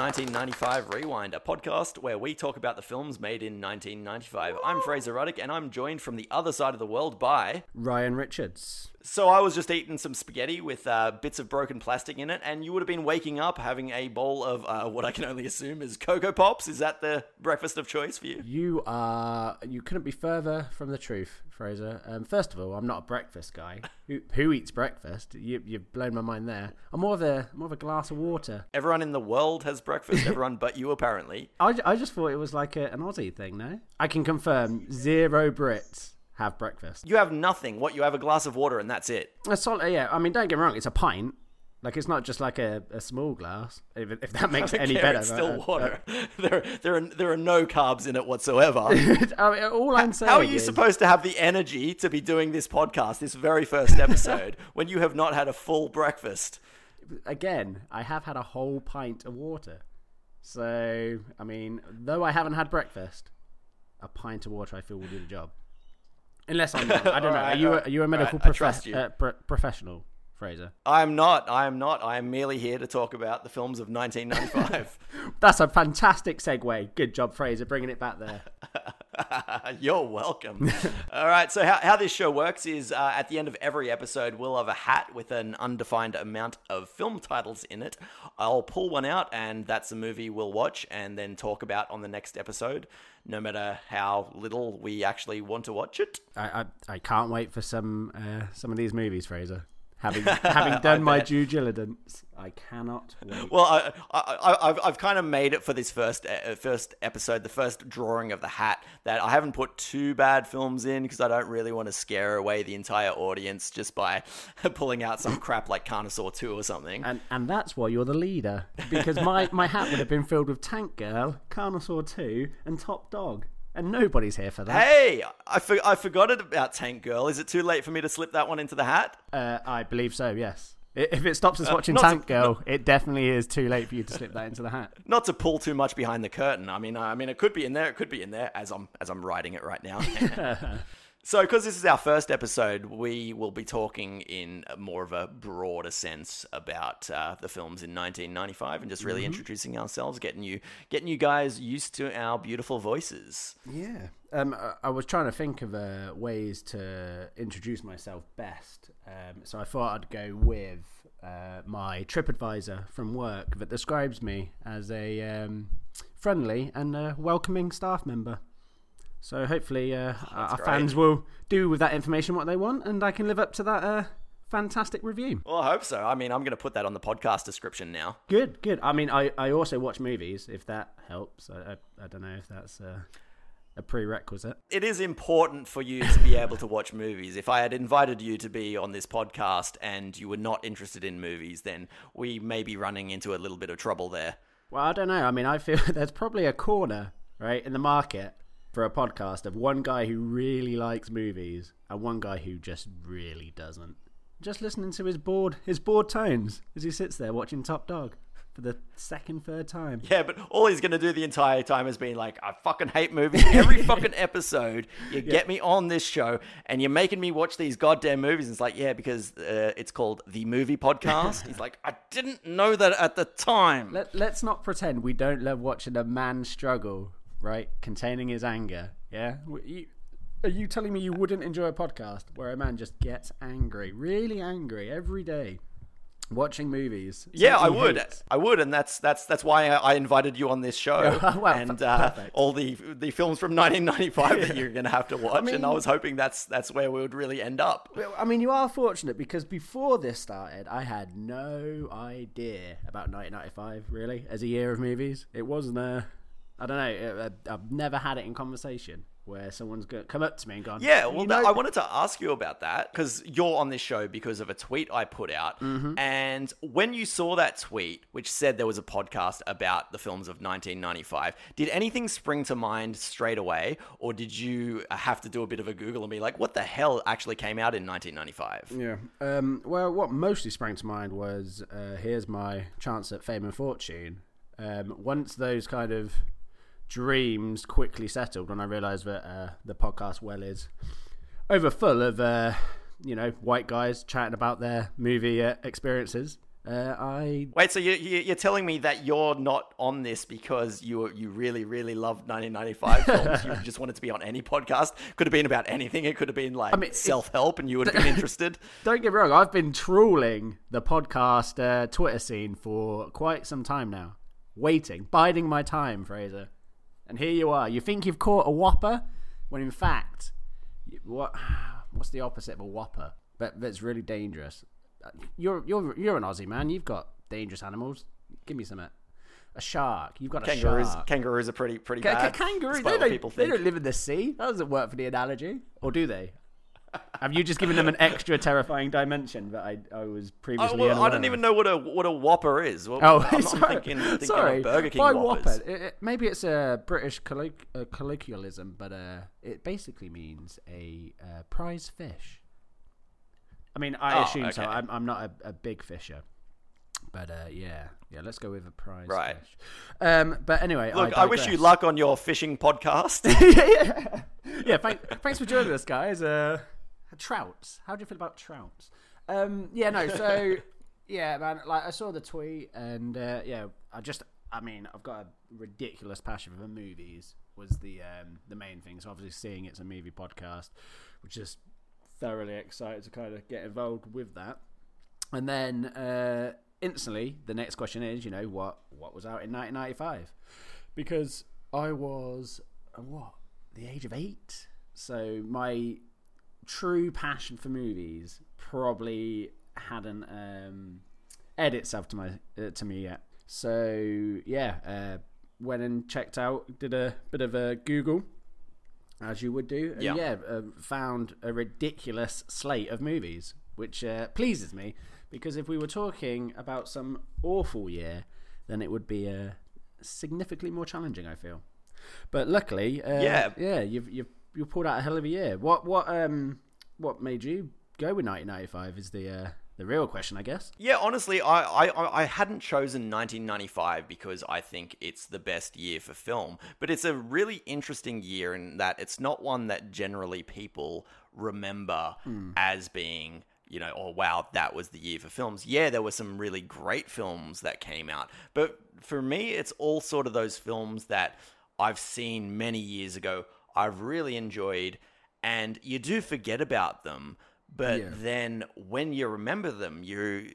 Welcome to 1995 Rewind, a podcast where we talk about the films made in 1995. I'm Fraser Ruddick, and I'm joined from the other side of the world by. Ryan Richards. So I was just eating some spaghetti with uh, bits of broken plastic in it, and you would have been waking up having a bowl of uh, what I can only assume is Coco Pops. Is that the breakfast of choice for you? You are. You couldn't be further from the truth, Fraser. Um, first of all, I'm not a breakfast guy. who, who eats breakfast? You, you've blown my mind there. I'm more of a more of a glass of water. Everyone in the world has breakfast. Everyone but you, apparently. I, I just thought it was like a, an Aussie thing. No, I can confirm zero Brits have breakfast. You have nothing. What you have a glass of water, and that's it. A solid, yeah. I mean, don't get me wrong. It's a pint. Like it's not just like a, a small glass. If, if that makes it any care, better, It's still Uh, water. there, there are there are no carbs in it whatsoever. I mean, all I'm saying. How are you is- supposed to have the energy to be doing this podcast, this very first episode, when you have not had a full breakfast? again, I have had a whole pint of water. So, I mean, though I haven't had breakfast, a pint of water I feel will do the job. Unless I'm wrong. I don't know. Alright, are you a, are you a medical Alright, I profe- you. Uh, pro- professional, Fraser? I am not. I am not. I am merely here to talk about the films of 1995. That's a fantastic segue. Good job, Fraser, bringing it back there. You're welcome. All right. So how, how this show works is uh, at the end of every episode, we'll have a hat with an undefined amount of film titles in it. I'll pull one out, and that's a movie we'll watch and then talk about on the next episode. No matter how little we actually want to watch it. I, I, I can't wait for some uh, some of these movies, Fraser. Having having done my due diligence, I cannot wait. Well, I, I, I, I've, I've kind of made it for this first uh, first episode, the first drawing of the hat, that I haven't put two bad films in because I don't really want to scare away the entire audience just by pulling out some crap like Carnosaur 2 or something. And and that's why you're the leader. Because my, my hat would have been filled with Tank Girl, Carnosaur 2, and Top Dog. And nobody's here for that. Hey, I, for, I forgot it about Tank Girl. Is it too late for me to slip that one into the hat? Uh, I believe so, yes. If it stops us watching Uh, not to- Tank Girl, it definitely is too late for you to slip that into the hat. Not to pull too much behind the curtain. I mean, I mean, it could be in there. It could be in there as I'm as I'm writing it right now. so, because this is our first episode, we will be talking in more of a broader sense about uh, the films in 1995 and just really introducing ourselves, getting you getting you guys used to our beautiful voices. Yeah. Um, I- was trying to think of uh, ways to introduce myself best. Um, so I thought I'd go with uh, my TripAdvisor from work that describes me as a um, friendly and uh, welcoming staff member. So hopefully uh, our great. fans will do with that information what they want, and I can live up to that uh, fantastic review. Well, I hope so. I mean, I'm going to put that on the podcast description now. Good, good. I mean, I, I also watch movies, if that helps. I, I, I don't know if that's uh, a prerequisite. it is important for you to be able to watch movies. If I had invited you to be on this podcast and you were not interested in movies, then we may be running into a little bit of trouble there. Well, I don't know. I mean, I feel there's probably a corner, right, in the market for a podcast of one guy who really likes movies and one guy who just really doesn't. Just listening to his bored his bored tones as he sits there watching Top Dog for the second, third time. Yeah, but all he's going to do the entire time is being like, I fucking hate movies. Every fucking episode, you get me on this show and you're making me watch these goddamn movies. And it's like, yeah, because uh, it's called The Movie Podcast. he's like, I didn't know that at the time. Let, let's not pretend we don't love watching a man struggle, right? Containing his anger. Yeah? Are you telling me you wouldn't enjoy a podcast where a man just gets angry, really angry every day, watching movies? Yeah, I would. hates? I would, and that's that's that's why I I invited you on this show, well, and uh, all the the films from 1995 that you're going to have to watch. and I was hoping that's that's where we would really end up. I mean, you are fortunate because before this started, I had no idea about 1995, really, as a year of movies. It wasn't a. I don't know. I've never had it in conversation where someone's come up to me and gone, Yeah, well, you know- I wanted to ask you about that because you're on this show because of a tweet I put out. Mm-hmm. And when you saw that tweet, which said there was a podcast about the films of 1995, did anything spring to mind straight away? Or did you have to do a bit of a Google and be like, what the hell actually came out in 1995? Yeah. Um, well, what mostly sprang to mind was uh, here's my chance at fame and fortune. Um, once those kind of dreams quickly settled, when I realised that uh, the podcast well is over full of uh, you know white guys chatting about their movie uh, experiences uh, I Wait, so you, you, you're telling me that you're not on this because you you really really loved 1995 films? You just wanted to be on any podcast. Could have been about anything. It could have been like mean, self help, and you would have been interested. don't get me wrong. I've been trawling the podcast uh, Twitter scene for quite some time now, waiting, biding my time, Fraser. And here you are. You think you've caught a whopper, when in fact, what what's the opposite of a whopper? But that's really dangerous. You're you're you're an Aussie man. You've got dangerous animals. Give me some. A shark. You've got a Kangaroos, shark. kangaroos are pretty pretty bad. kangaroos, they don't, they don't live in the sea. That doesn't work for the analogy. Or do they? Have you just given them an extra terrifying dimension that I, I was Oh, previously well, I don't even know what a what a Whopper is. Well, Oh, I'm, sorry. thinking, thinking sorry. Burger King By Whoppers. Whopper, it- it- maybe it's a British colloq- uh, colloquialism, but uh, it basically means a uh, prize fish. I mean, I Oh, assume so. I'm, I'm not a, a big fisher, but uh, yeah, yeah. Let's go with a prize Right. fish. Um, but anyway, Look, I, wish you luck on your fishing podcast. yeah, yeah. Thank, thanks for joining us, guys. Uh, trouts. How do you feel about trouts? Um, yeah, no. So, yeah, man. Like, I saw the tweet, and uh, yeah, I just, I mean, I've got a ridiculous passion for movies. Was the um, the main thing. So obviously, seeing it's a movie podcast, which is thoroughly excited to kind of get involved with that. And then uh, instantly, the next question is, you know, what what was out in 1995? Because I was uh, what the age of eight, so my true passion for movies probably hadn't um, aired itself to my uh, to me yet. So yeah, uh, went and checked out, did a bit of a Google as you would do. And Yeah. yeah, uh, found a ridiculous slate of movies, which uh, pleases me because if we were talking about some awful year, then it would be uh, significantly more challenging. I feel, but luckily, uh, Yeah. yeah, you've you've you pulled out a hell of a year. What what um what made you go with 1995 is the uh, the real question, I guess. Yeah, honestly, I, I I hadn't chosen 1995 because I think it's the best year for film, but it's a really interesting year in that it's not one that generally people remember as being, you know, oh wow, that was the year for films. Yeah, there were some really great films that came out, but for me, it's all sort of those films that I've seen many years ago. I've really enjoyed, and you do forget about them. But Yeah. then when you remember them, you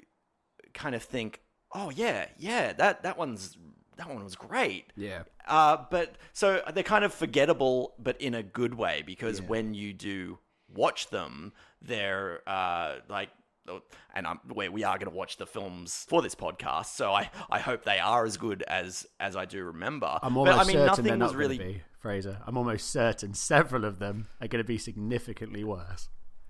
kind of think, "Oh yeah, yeah, that that one's that one was great." Yeah. Uh, but so they're kind of forgettable, but in a good way because when you do watch them, they're uh, like. And I'm, we we are going to watch the films for this podcast, so I, I hope they are as good as as I do remember. I'm but I mean, certain nothing they're not was really going to be Fraser. I'm almost certain several of them are going to be significantly worse.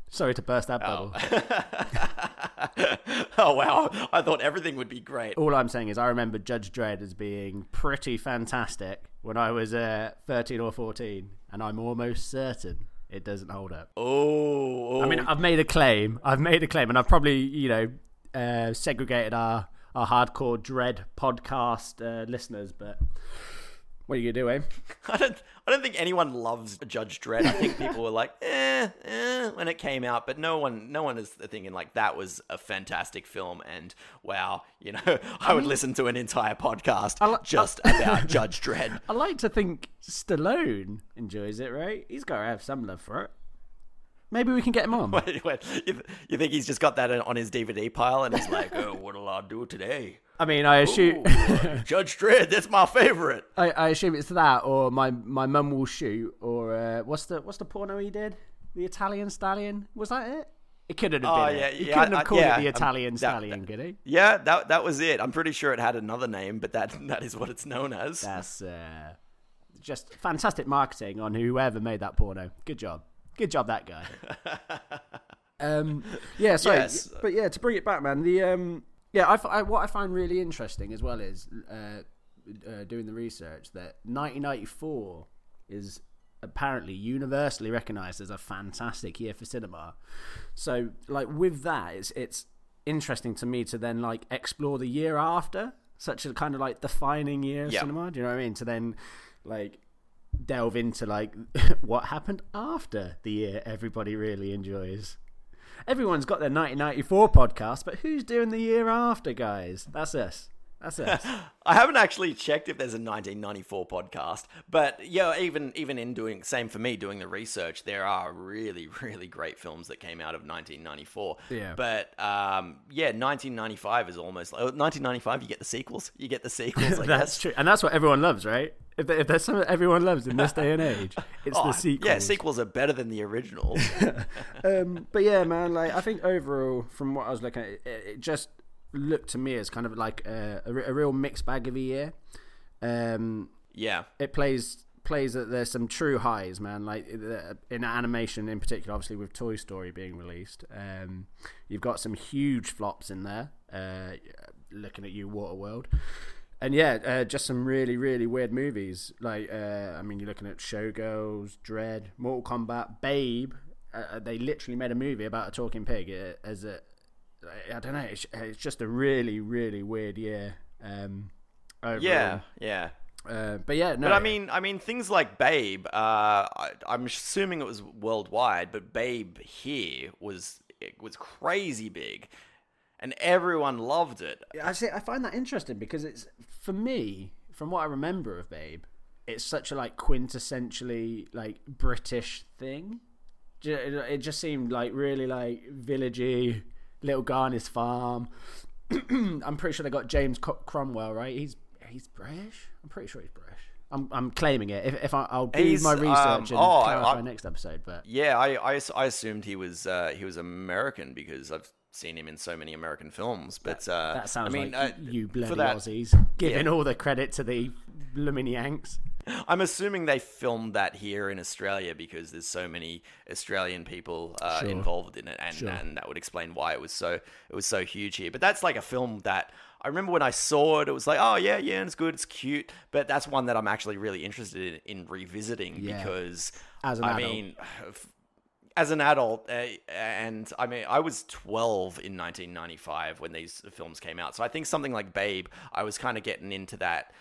Sorry to burst that bubble. oh wow! I thought everything would be great. All I'm saying is I remember Judge Dredd as being pretty fantastic when I was uh, 13 or 14, and I'm almost certain it doesn't hold up. Oh, I mean, I've made a claim. I've made a claim, and I've probably, you know, uh, segregated our, our hardcore Dredd podcast uh, listeners, but what are you to do, eh? I don't. I don't think anyone loves Judge Dredd. I think people were like, eh, eh, when it came out, but no one, no one is thinking like that was a fantastic film, and wow, you know, I would listen to an entire podcast li- just about Judge Dredd. I like to think Stallone enjoys it, right? He's got to have some love for it. Maybe we can get him on. Wait, wait, you, you think he's just got that on his DVD pile, and he's like, oh, what'll I do today? I mean, I assume Ooh, Judge Dredd, that's my favorite. I, I assume it's that, or my my mum will shoot, or uh, what's the what's the porno he did? The Italian Stallion was that it? It couldn't have Oh, been. yeah, it. He yeah, couldn't I- have called yeah, it the um, Italian that- Stallion, could he? Yeah, that that was it. I'm pretty sure it had another name, but that that is what it's known as. That's uh, just fantastic marketing on whoever made that porno. Good job. Good job, that guy. um, yeah, sorry, Yes. but yeah, to bring it back, man. The um, yeah, I, I- what I find really interesting as well is uh, uh, doing the research that 1994 is apparently universally recognized as a fantastic year for cinema. So, like with that, it's it's interesting to me to then like explore the year after such a kind of like defining year of Yeah. cinema. Do you know what I mean? To then like delve into like what happened after the year everybody really enjoys. Everyone's got their 1994 podcast, but who's doing the year after, guys? That's us. That's us. I haven't actually checked if there's a 1994 podcast, but yeah, even even in doing same for me doing the research, there are really really great films that came out of 1994. Yeah. But um, yeah, 1995 is almost like 1995. You get the sequels. You get the sequels. That's guess. true, and that's what everyone loves, right? If, if there's something everyone loves in this day and age, it's Oh, the sequels. Yeah, sequels are better than the originals. um, but yeah, man, like I think overall, from what I was looking at, it, it just looked to me as kind of like a, a, a real mixed bag of a year. Um, yeah. it plays plays that there's some true highs, man. Like uh, in animation, in particular, obviously with Toy Story being released, um, you've got some huge flops in there. Uh, looking at you, Waterworld. And yeah, uh, just some really, really weird movies. Like, uh, I mean, you're looking at Showgirls, Dredd, Mortal Kombat, Babe. Uh, they literally made a movie about a talking pig uh, as a. I don't know. It's, it's just a really, really weird year. Um, overall. Yeah, yeah. Uh, but yeah, no. But I mean, I mean, things like Babe. Uh, I, I'm assuming it was worldwide, but Babe here was it was crazy big, and everyone loved it. I say I find that interesting because it's for me, from what I remember of Babe, it's such a like quintessentially like British thing. It just seemed like really like villagey, little guy on his farm. I'm pretty sure they got James Cromwell, right? He's he's British. I'm pretty sure he's British. I'm I'm claiming it. If if I, I'll do He's, my research um, and oh, I- clarify I- next episode, but Yeah, I, I, I assumed he was uh, he was American because I've seen him in so many American films. But uh, that sounds I mean, like uh, you bloody that, Aussies giving all the credit to the blooming Yanks. I'm assuming they filmed that here in Australia because there's so many Australian people uh, Sure. involved in it, and, Sure. and that would explain why it was so it was so huge here. But that's like a film that I remember when I saw it, it was like, oh yeah, yeah, it's good, it's cute. But that's one that I'm actually really interested in, in revisiting Yeah. because As an I adult. mean. As an adult, uh, and I mean, I was 12 in 1995 when these films came out. So I think something like Babe, I was kind of getting into that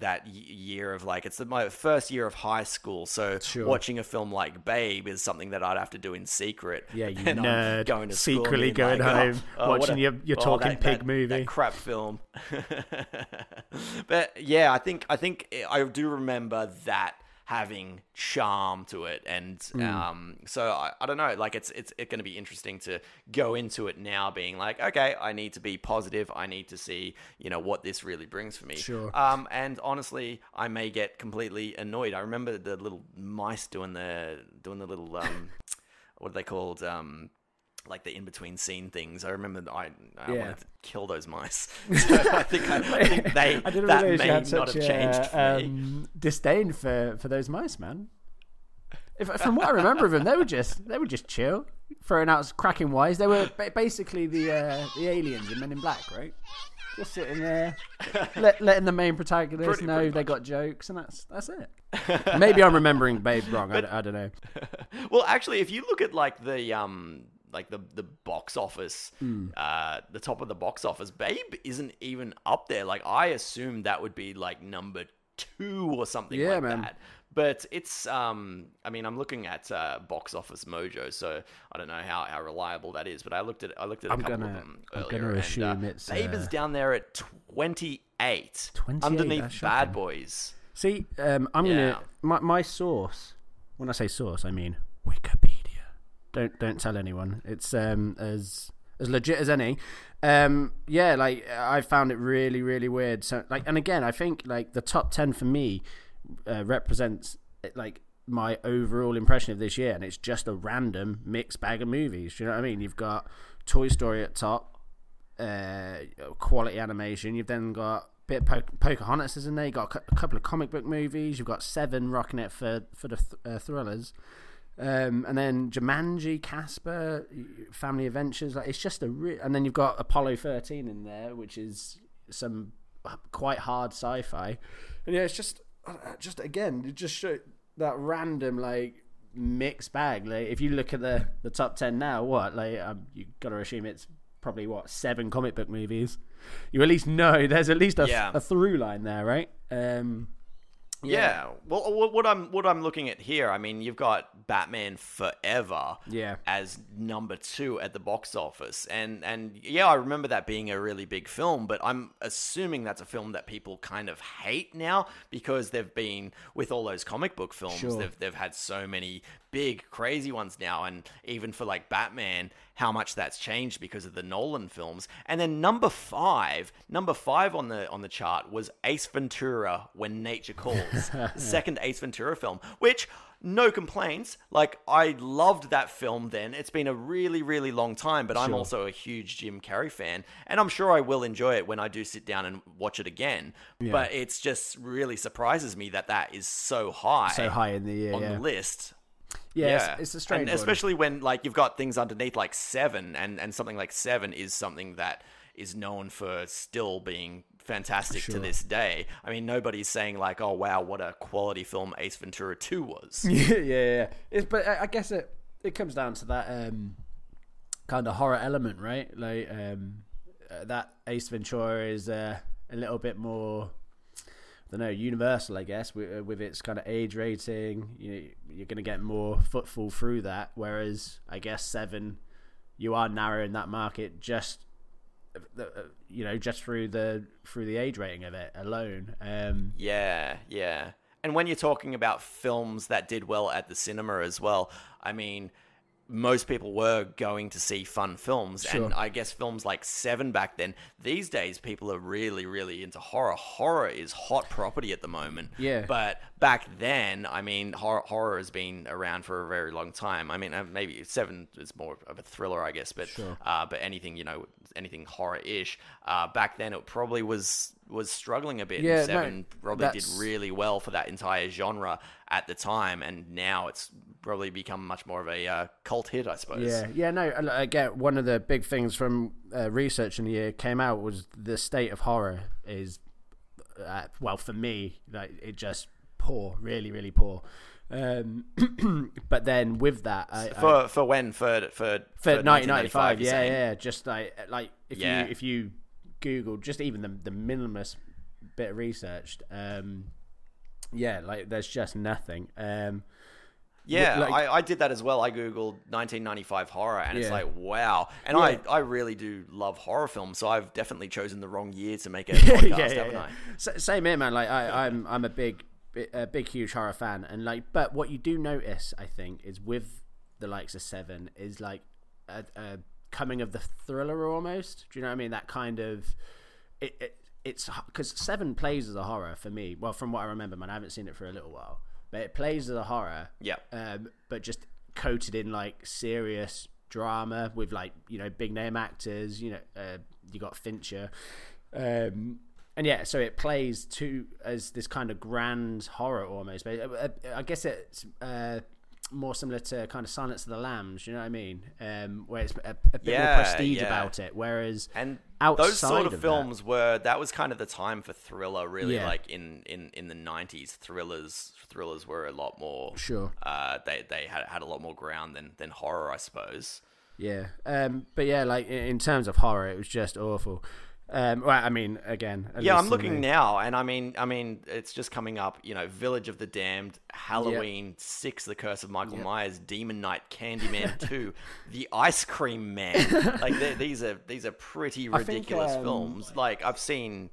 that year of like it's the, my first year of high school so Sure. watching a film like babe is something that i'd have to do in secret Yeah, you And I'm nerd. going to Secretly being like, going "Oh, home, oh, oh watching a- your- your oh, talking that- pig that- movie." that crap film but yeah i think i think eh, i do remember that having charm to it. And Hmm. um so I, I don't know like it's it's, it's going to be interesting to go into it now being like okay i need to be positive. I need to see you know what this really brings for me. Sure. um and honestly i may get completely annoyed. I remember the little mice doing the doing the little um what are they called? Um like the in between scene things. I remember I, I Yeah. wanted to kill those mice. So I think I, I think they I didn't that may not such have changed me. um, disdain for, for those mice, man. If, from what I remember of them, they were just they were just chill, throwing out cracking wise. They were basically the uh, the aliens in Men in Black, right? Just sitting there, let, letting the main protagonist Pretty- know pretty they got jokes, and that's that's it. Maybe I'm remembering Babe wrong. I don't know. well, actually, if you look at like the um like the the box office, Hmm. uh, the top of the box office, Babe isn't even up there. Like I assumed that would be like number two or something Yeah, like man. that. But it's um I mean I'm looking at uh, Box Office Mojo, so I don't know how, how reliable that is. But I looked at I looked at a I'm couple gonna- of them I'm earlier, and assume uh, it's, Babe is uh, down there at twenty eight, 28, underneath Bad. Boys. See, um, I'm Yeah. gonna my my source. When I say source, I mean Wikipedia. Don't don't tell anyone. It's um as as legit as any. Um, yeah, like I found it really really weird. So like, and again, I think like the top ten for me uh, represents like my overall impression of this year, and it's just a random mixed bag of movies. Do you know what I mean? You've got Toy Story at top, uh, quality animation. You've then got bit of po- Pocahontas is in there. You've got a couple of comic book movies. You've got Seven rocking it for for the th- uh, thrillers. Um, and then Jumanji, Casper, Family Adventures. Like it's just a re- and then you've got Apollo thirteen in there, which is some quite hard sci-fi. And yeah, it's just uh, just again, it just show that random like mixed bag. Like if you look at the the top ten now, what like um, you got to assume it's probably what seven comic book movies. You at least know there's at least a, Yeah. a through line there, right? Um, Yeah. Well, uh, what I'm what I'm looking at here, I mean, you've got Batman Forever Yeah. as number two at the box office, and and yeah, I remember that being a really big film, but I'm assuming that's a film that people kind of hate now because they've been with all those comic book films. Sure. They've they've had so many big crazy ones now, and even for like Batman, how much that's changed because of the Nolan films. And then number five, number five on the on the chart was Ace Ventura: When Nature Calls, second Ace Ventura film, which. No complaints. Like I loved that film then. It's been a really, really long time, but I'm also a huge Jim Carrey fan, and I'm sure I will enjoy it when I do sit down and watch it again. But it's just really surprises me that that is so high, So high in the year. on yeah. the list. Yeah, It's, it's a strange and one. especially when like you've got things underneath like seven, and and something like seven is something that is known for still being fantastic to this day. I mean, nobody's saying like, "Oh wow, what a quality film Ace Ventura Two was." yeah, yeah, yeah. But I I guess it it comes down to that um, kind of horror element, right? Like um, uh, that Ace Ventura is uh, a little bit more. Don't know, universal, I guess, with, uh, with its kind of age rating. You, you're going to get more footfall through that. Whereas, I guess seven, you are narrowing that market just, uh, uh, you know, just through the through the age rating of it alone. Um, Yeah, yeah. And when you're talking about films that did well at the cinema as well, I mean, most people were going to see fun films. Sure. And I guess films like Seven back then, these days people are really, really into horror. Horror is hot property at the moment. Yeah. But back then, I mean, horror, horror has been around for a very long time. I mean, uh, maybe Seven is more of a thriller, I guess, but Sure. uh, but anything, you know, anything horror-ish. Uh, back then, it probably was was struggling a bit. and Yeah, no, Seven probably did really well for that entire genre at the time, and now it's probably become much more of a uh, cult hit, I suppose. Yeah, yeah, no. and I get one of the big things from uh, research in the year came out was the state of horror is, uh, well, for me, like it just poor, really, really poor. Um, but then with that, I, I, For for when for for for 1995, yeah, yeah, just like like if Yeah. you if you Google just even the the minimalist bit of research, um, yeah, like there's just nothing. Um, Yeah, like- I, I did that as well. I googled 1995 horror, and it's like, wow. And Yeah. I, I really do love horror films, so I've definitely chosen the wrong year to make a podcast, haven't I? S- same here, man. Like I, I'm, I'm a big, a big, huge horror fan, and like, but what you do notice, I think, is with the likes of Seven, is like a, a coming of the thriller almost. Do you know what I mean? That kind of, it, it it's because Seven plays as a horror for me. Well, from what I remember, man, I haven't seen it for a little while, but it plays as a horror. Yeah. Um, but just coated in like serious drama with like you know big name actors. You know, uh, you got Fincher, um, and yeah, so it plays to as this kind of grand horror almost. But uh, I guess it's uh, more similar to kind of Silence of the Lambs. You know what I mean? Um, where it's a, a bit Yeah, more prestige yeah. about it. Whereas And outside those sort of, of that- films were that was kind of the time for thriller, really. Yeah. Like in, in, in the 90s, thrillers thrillers were a lot more. Sure. Uh, they they had had a lot more ground than than horror, I suppose. Yeah, um, but yeah, like in terms of horror, it was just awful. Um, well, I mean, again, Yeah, I'm looking the- now, and I mean, I mean, it's just coming up. You know, Village of the Damned, Halloween Six, The Curse of Michael Myers, Demon Knight, Candyman Two, The Ice Cream Man. like these are these are pretty think, ridiculous um, films. Like I've seen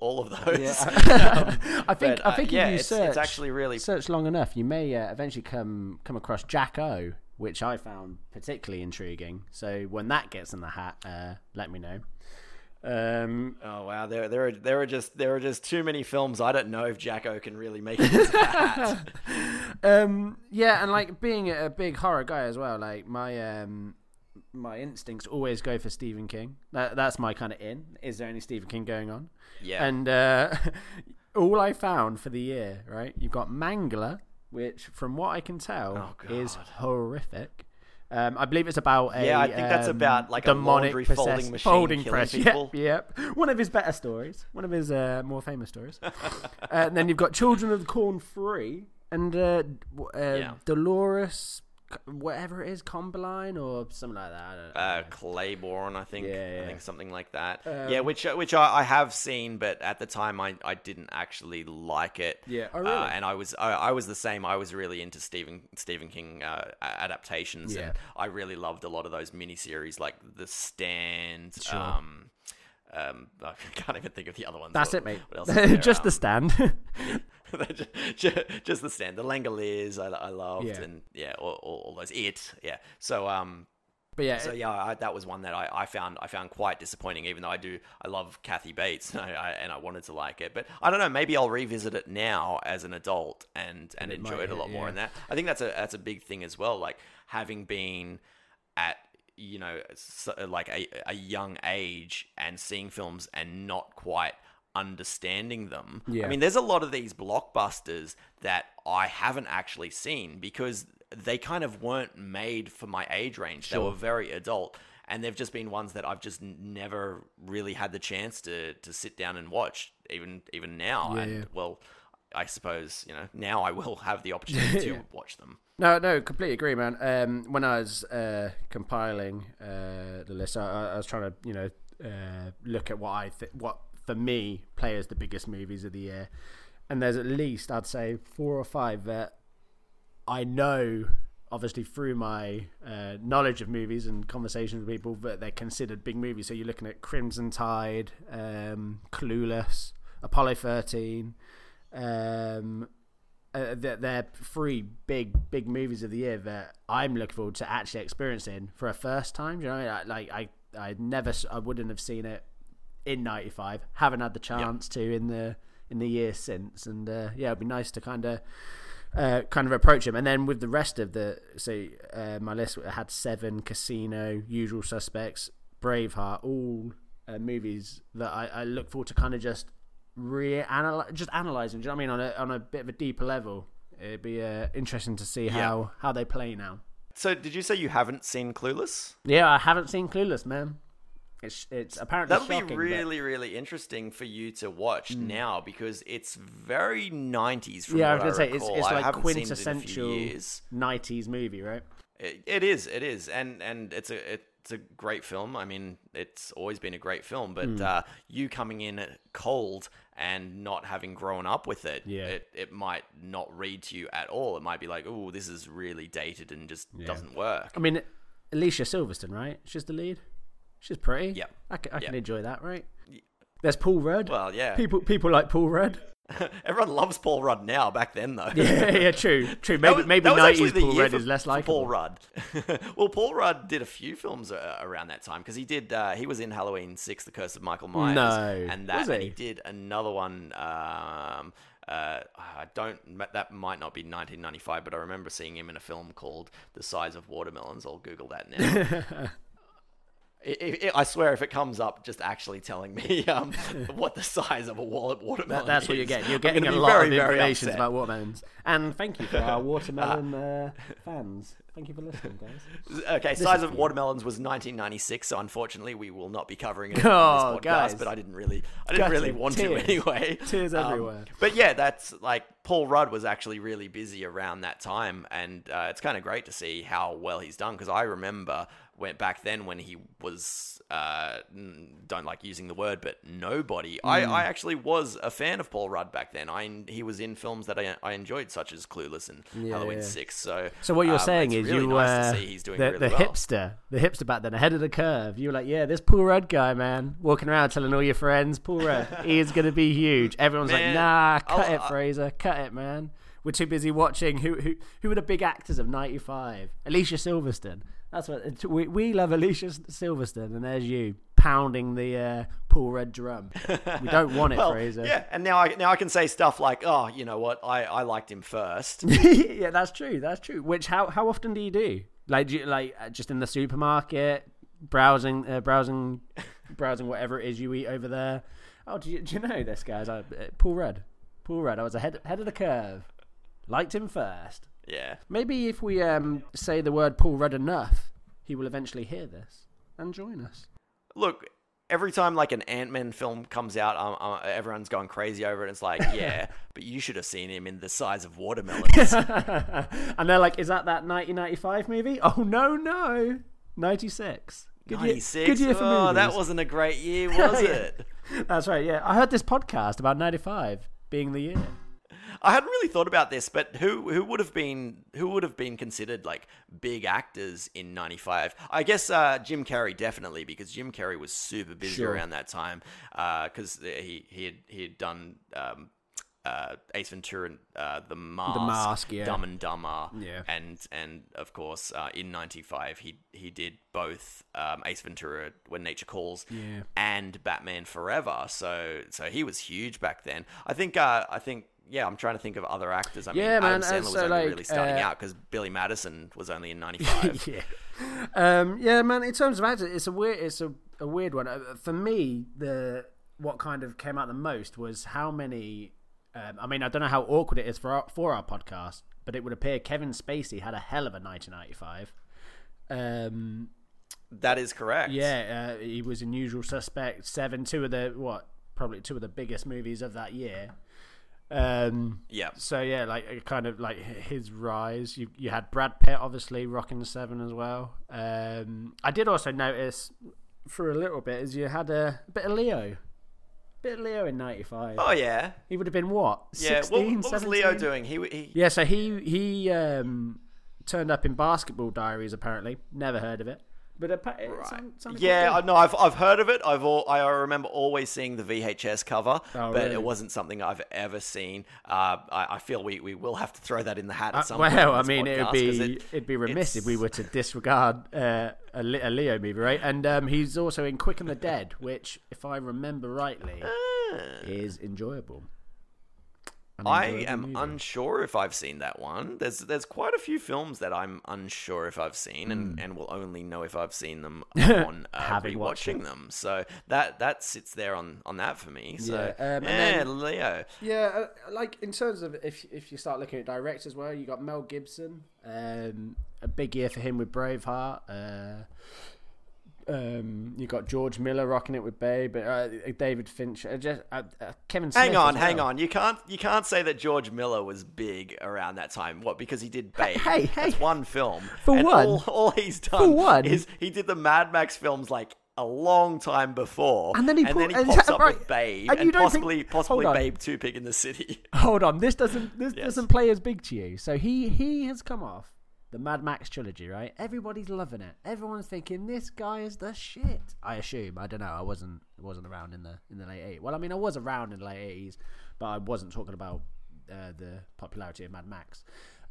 all of those. I think But, I uh, think yeah, if you it's- search, it's actually really- search long enough, you may uh, eventually come come across Jack O, which I found particularly intriguing. So when that gets in the hat, uh, let me know. Um, Oh wow, there there are there are just there are just too many films. I don't know if Jacko can really make it that. um, yeah, and like being a big horror guy as well, like my um, my instincts always go for Stephen King. That, that's my kind of in. Is there any Stephen King going on? Yeah. And uh, all I found for the year, right? You've got Mangler, which, from what I can tell, Oh, is horrific. Um, I believe it's about a Yeah, I think that's um, about, like, a demonic laundry folding machine folding press. people. Yep, yep. One of his better stories. One of his uh, more famous stories. uh, and then you've got Children of the Corn Free and uh, uh, Yeah. Dolores whatever it is, Combeline or something like that. I don't, uh, Claiborne, I think. Yeah, yeah. I think something like that. Um, yeah, which uh, which I, I have seen, but at the time I, I didn't actually like it. Yeah. Oh, Uh, really? and I was I, I was the same. I was really into Stephen Stephen King uh, adaptations, Yeah. and I really loved a lot of those miniseries, like The Stand. Sure. Um, um, I can't even think of the other ones. That's What- it, mate. what else? Just the Um, stand. just, just the stand, the Langoliers I, I loved, Yeah. and yeah, all, all, all those it, yeah. So um, but yeah, so yeah, I, that was one that I, I found I found quite disappointing. Even though I do I love Kathy Bates I, I, and I wanted to like it, but I don't know. Maybe I'll revisit it now as an adult and and, it enjoy might it a lot more. And that I think that's a that's a big thing as well. Like having been at you know so, like a, a young age and seeing films and not quite understanding them. Yeah. I mean, there's a lot of these blockbusters that I haven't actually seen because they kind of weren't made for my age range. They were very adult. And they've just been ones that I've just never really had the chance to, to sit down and watch, even even now. Yeah, and yeah. well, I suppose you know now I will have the opportunity to watch them. No, no, completely agree, man. Um, when I was uh, compiling uh, the list, I, I was trying to, you know, uh, look at what I th- what for me play as the biggest movies of the year, and there's at least I'd say four or five that I know, obviously through my uh, knowledge of movies and conversations with people, that they're considered big movies. So you're looking at Crimson Tide, um, Clueless, Apollo 13. Um, uh, they're, three big big movies of the year that I'm looking forward to actually experiencing for a first time. You know, like I I never I wouldn't have seen it in '95. Haven't had the chance to in the in the year since, and uh, yeah, it'd be nice to kind of. Uh, kind of approach him, and then with the rest of the so uh, my list had seven Casino, Usual Suspects, Braveheart, all uh, movies that I, I look forward to kind of just reanalyze, just analyzing. Do you know what I mean? On a on a bit of a deeper level, it'd be uh, interesting to see how how they play now. So, did you say you haven't seen Clueless? Yeah, I haven't seen Clueless, man. It's it's apparently That'll shocking, be but- really, really interesting for you to watch now because it's very 90s from Yeah, I was gonna say it's recall. it's I like haven't seen it in a quintessential '90s movie, right? It, it is, it is, and and it's a it's a great film. I mean, it's always been a great film, but Hmm. uh, you coming in cold and not having grown up with it, Yeah. it, it might not read to you at all. It might be like, oh, this is really dated and just doesn't work. I mean, Alicia Silverstone, right? She's the lead. She's pretty. Yeah. I can, I can enjoy that, right? There's Paul Rudd. Well, yeah, people people like Paul Rudd. everyone loves Paul Rudd now. Back then, though, yeah, yeah, true, true. Maybe was- maybe that was actually '90s Paul Rudd for- is less like Paul Rudd. well, Paul Rudd did a few films uh, around that time because he did. Uh, he was in Halloween Six: The Curse of Michael Myers. No. and that Was and he? he did another one. Um, uh, I don't. That might not be 1995, but I remember seeing him in a film called The Size of Watermelons. I'll Google that now. I- I I swear, if it comes up, just actually telling me um, what the size of a wallet watermelon That's what you're getting. You're getting a lot very, of information about watermelons. And thank you for our watermelon uh, fans. Thank you for listening, guys. Okay, size of watermelons was 1996, so unfortunately we will not be covering it Oh, on this podcast. guys. But I didn't really, I didn't really Gutted. want Tears. to anyway. Tears Um, everywhere. But yeah, that's like Paul Rudd was actually really busy around that time, and uh, it's kind of great to see how well he's done because I remember when back then when he was uh, don't like using the word, but nobody. I, Mm. I actually was a fan of Paul Rudd back then. I he was in films that I, I enjoyed, such as Clueless and Halloween Yeah. Six. So So what you're um, saying is really you nice uh, he's doing the, really the well. hipster, the hipster back then, ahead of the curve. You were like, yeah, this Paul Rudd guy, man, walking around telling all your friends, Paul Rudd, he is going to be huge. Everyone's like, nah, cut I'll- it, Fraser, cut it, man. We're too busy watching who who who were the big actors of '95. Alicia Silverstone. That's what we we love. Alicia Silverstone, and there's you pounding the uh, Paul Rudd drum. We don't want it, well, Fraser. Yeah, and now I now I can say stuff like, oh, you know what, I, I liked him first. yeah, that's true. That's true. Which how how often do you do? Like, do you, like uh, just in the supermarket, browsing, uh, browsing, browsing whatever it is you eat over there. Oh, do you, do you know this guy's uh, Paul Red? Paul Red. I was ahead head of the curve. Liked him first. Yeah, Maybe if we um, say the word Paul Rudd enough, he will eventually hear this and join us. look, every time like an Ant Man film comes out, um, uh, everyone's going crazy over it. It's like, yeah, but you should have seen him in the size of watermelons. and they're like, "Is that that 1995 movie?" Oh no, no, 96. Good year- 96. good year for oh, that wasn't a great year, was it? That's right. Yeah, I heard this podcast about 95 being the year. I hadn't really thought about this, but who who would have been who would have been considered like big actors in '95? I guess uh, Jim Carrey definitely because Jim Carrey was super busy Sure. around that time because he he had he had done. Um, uh, Ace Ventura, and, uh, The Mask, Mask, yeah. Dumb and Dumber, Yeah. and and of course uh, in '95 he he did both um, Ace Ventura, When Nature Calls, Yeah. and Batman Forever. So so he was huge back then. I think uh, I think yeah, I'm trying to think of other actors. I mean, Yeah, man, Adam and Sandler was so, only like, really starting uh, out because Billy Madison was only in '95. yeah. Um, yeah, man. In terms of actors, it's a weird, it's a, a weird one. Uh, For me, the what kind of came out the most was how many. Um, I mean, I don't know how awkward it is for our, for our podcast, but it would appear Kevin Spacey had a hell of a 1995. Um, that is correct. yeah, uh, he was in Usual Suspect, Seven, two of the what probably two of the biggest movies of that year. Um, yeah. so yeah, like kind of like his rise. You you had Brad Pitt obviously rocking the seven as well. Um, I did also notice for a little bit is you had a, bit of Leo, a bit of Leo in '95. Oh yeah, He would have been what? yeah. 16, what, what was 17? Leo doing? He he. Yeah, so he he um, turned up in Basketball Diaries. Apparently, never heard of it, but appa- it Right. Yeah, I quite good. know. I've I've heard of it. I've all, I remember always seeing the VHS cover, Oh, but really? it wasn't something I've ever seen. Uh, I, I feel we, we will have to throw that in the hat at Uh, some point. well, I mean, it'd be it- it'd be remiss if we were to disregard uh, a, a Leo movie, right? And um, he's also in Quick and the Dead, which, if I remember rightly, Ah. is enjoyable. I am movie. unsure if I've seen that one. There's there's quite a few films that I'm unsure if I've seen, and, and will only know if I've seen them on uh, rewatching them. So that that sits there on, on that for me. So Yeah, yeah, um, and then- Leo. Yeah, uh, like in terms of if if you start looking at directors, well, you got Mel Gibson, um, a big year for him with Braveheart. Uh, um, you got George Miller rocking it with Babe, uh, David Fincher, uh, just uh, uh, Kevin. Smith Hang on, as hang on. You can't you can't say that George Miller was big around that time. What? Because he did Babe. hey, hey. That's one film. For and one. all, all he's done for one. is he did the Mad Max films like a long time before, And then he and pull- then he and- pops up right. with Babe And and, you think- possibly possibly hold on. Babe Two Pig in the City. Hold on, this doesn't this Yes. doesn't play as big to you. So he he has come off the Mad Max trilogy, right? Everybody's loving it. Everyone's thinking this guy is the shit. I assume. I don't know. I wasn't wasn't around in the in the late eighties. Well, I mean, I was around in the late eighties, but I wasn't talking about uh, the popularity of Mad Max.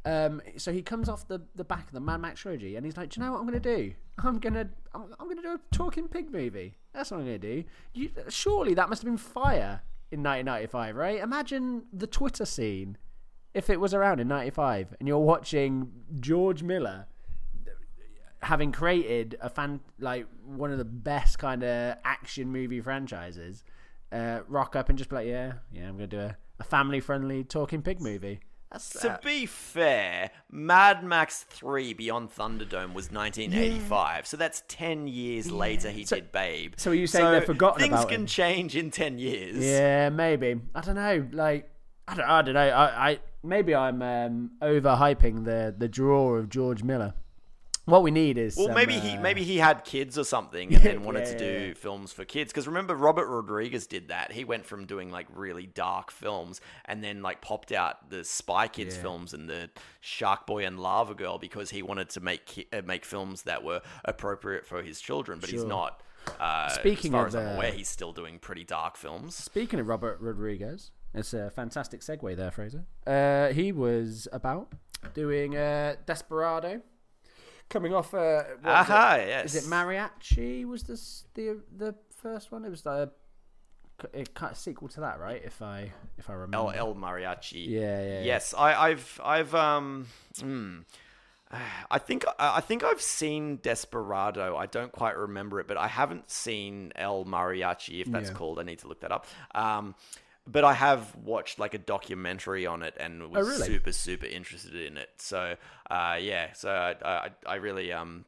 Um, so he comes off the, the back of the Mad Max trilogy, and he's like, "Do you know what I'm going to do? I'm gonna I'm, I'm gonna do a talking pig movie. That's what I'm going to do. You, surely that must have been fire in 1995, right? Imagine the Twitter scene if it was around in 95 and you're watching George Miller having created a fan like one of the best kind of action movie franchises uh, rock up and just be like yeah yeah I'm gonna do a, a family friendly talking pig movie that's To uh, be fair, Mad Max 3 Beyond Thunderdome was 1985, so that's 10 years later he So- did Babe. so are you saying they've forgotten things about can him? change in 10 years. yeah maybe I don't know like I don't, I don't know I, I maybe I'm um, overhyping the the draw of George Miller what we need is Well, some, maybe he uh, maybe he had kids or something, and then wanted Yeah, to do yeah. films for kids. Because remember, Robert Rodriguez did that. He went from doing like really dark films, and then like popped out the Spy Kids Yeah. films and the Shark Boy and Lava Girl because he wanted to make ki- uh, make films that were appropriate for his children. But he's not. Uh, Speaking as far of, as I'm uh, aware, he's still doing pretty dark films. Speaking of Robert Rodriguez, it's a fantastic segue there, Fraser. Uh, he was about doing uh, Desperado, coming off. Uh, what Aha, it? yes. Is it Mariachi? Was this the the first one? It was the a kind of sequel to that, right? If I if I remember. El El Mariachi. Yeah, yeah, yeah. Yes, I, I've I've um. hmm. I think I think I've seen Desperado. I don't quite remember it, but I haven't seen El Mariachi, if that's Yeah. called. I need to look that up. Um, but I have watched like a documentary on it and was Oh, really? super super interested in it. So uh, yeah, so I, I I really um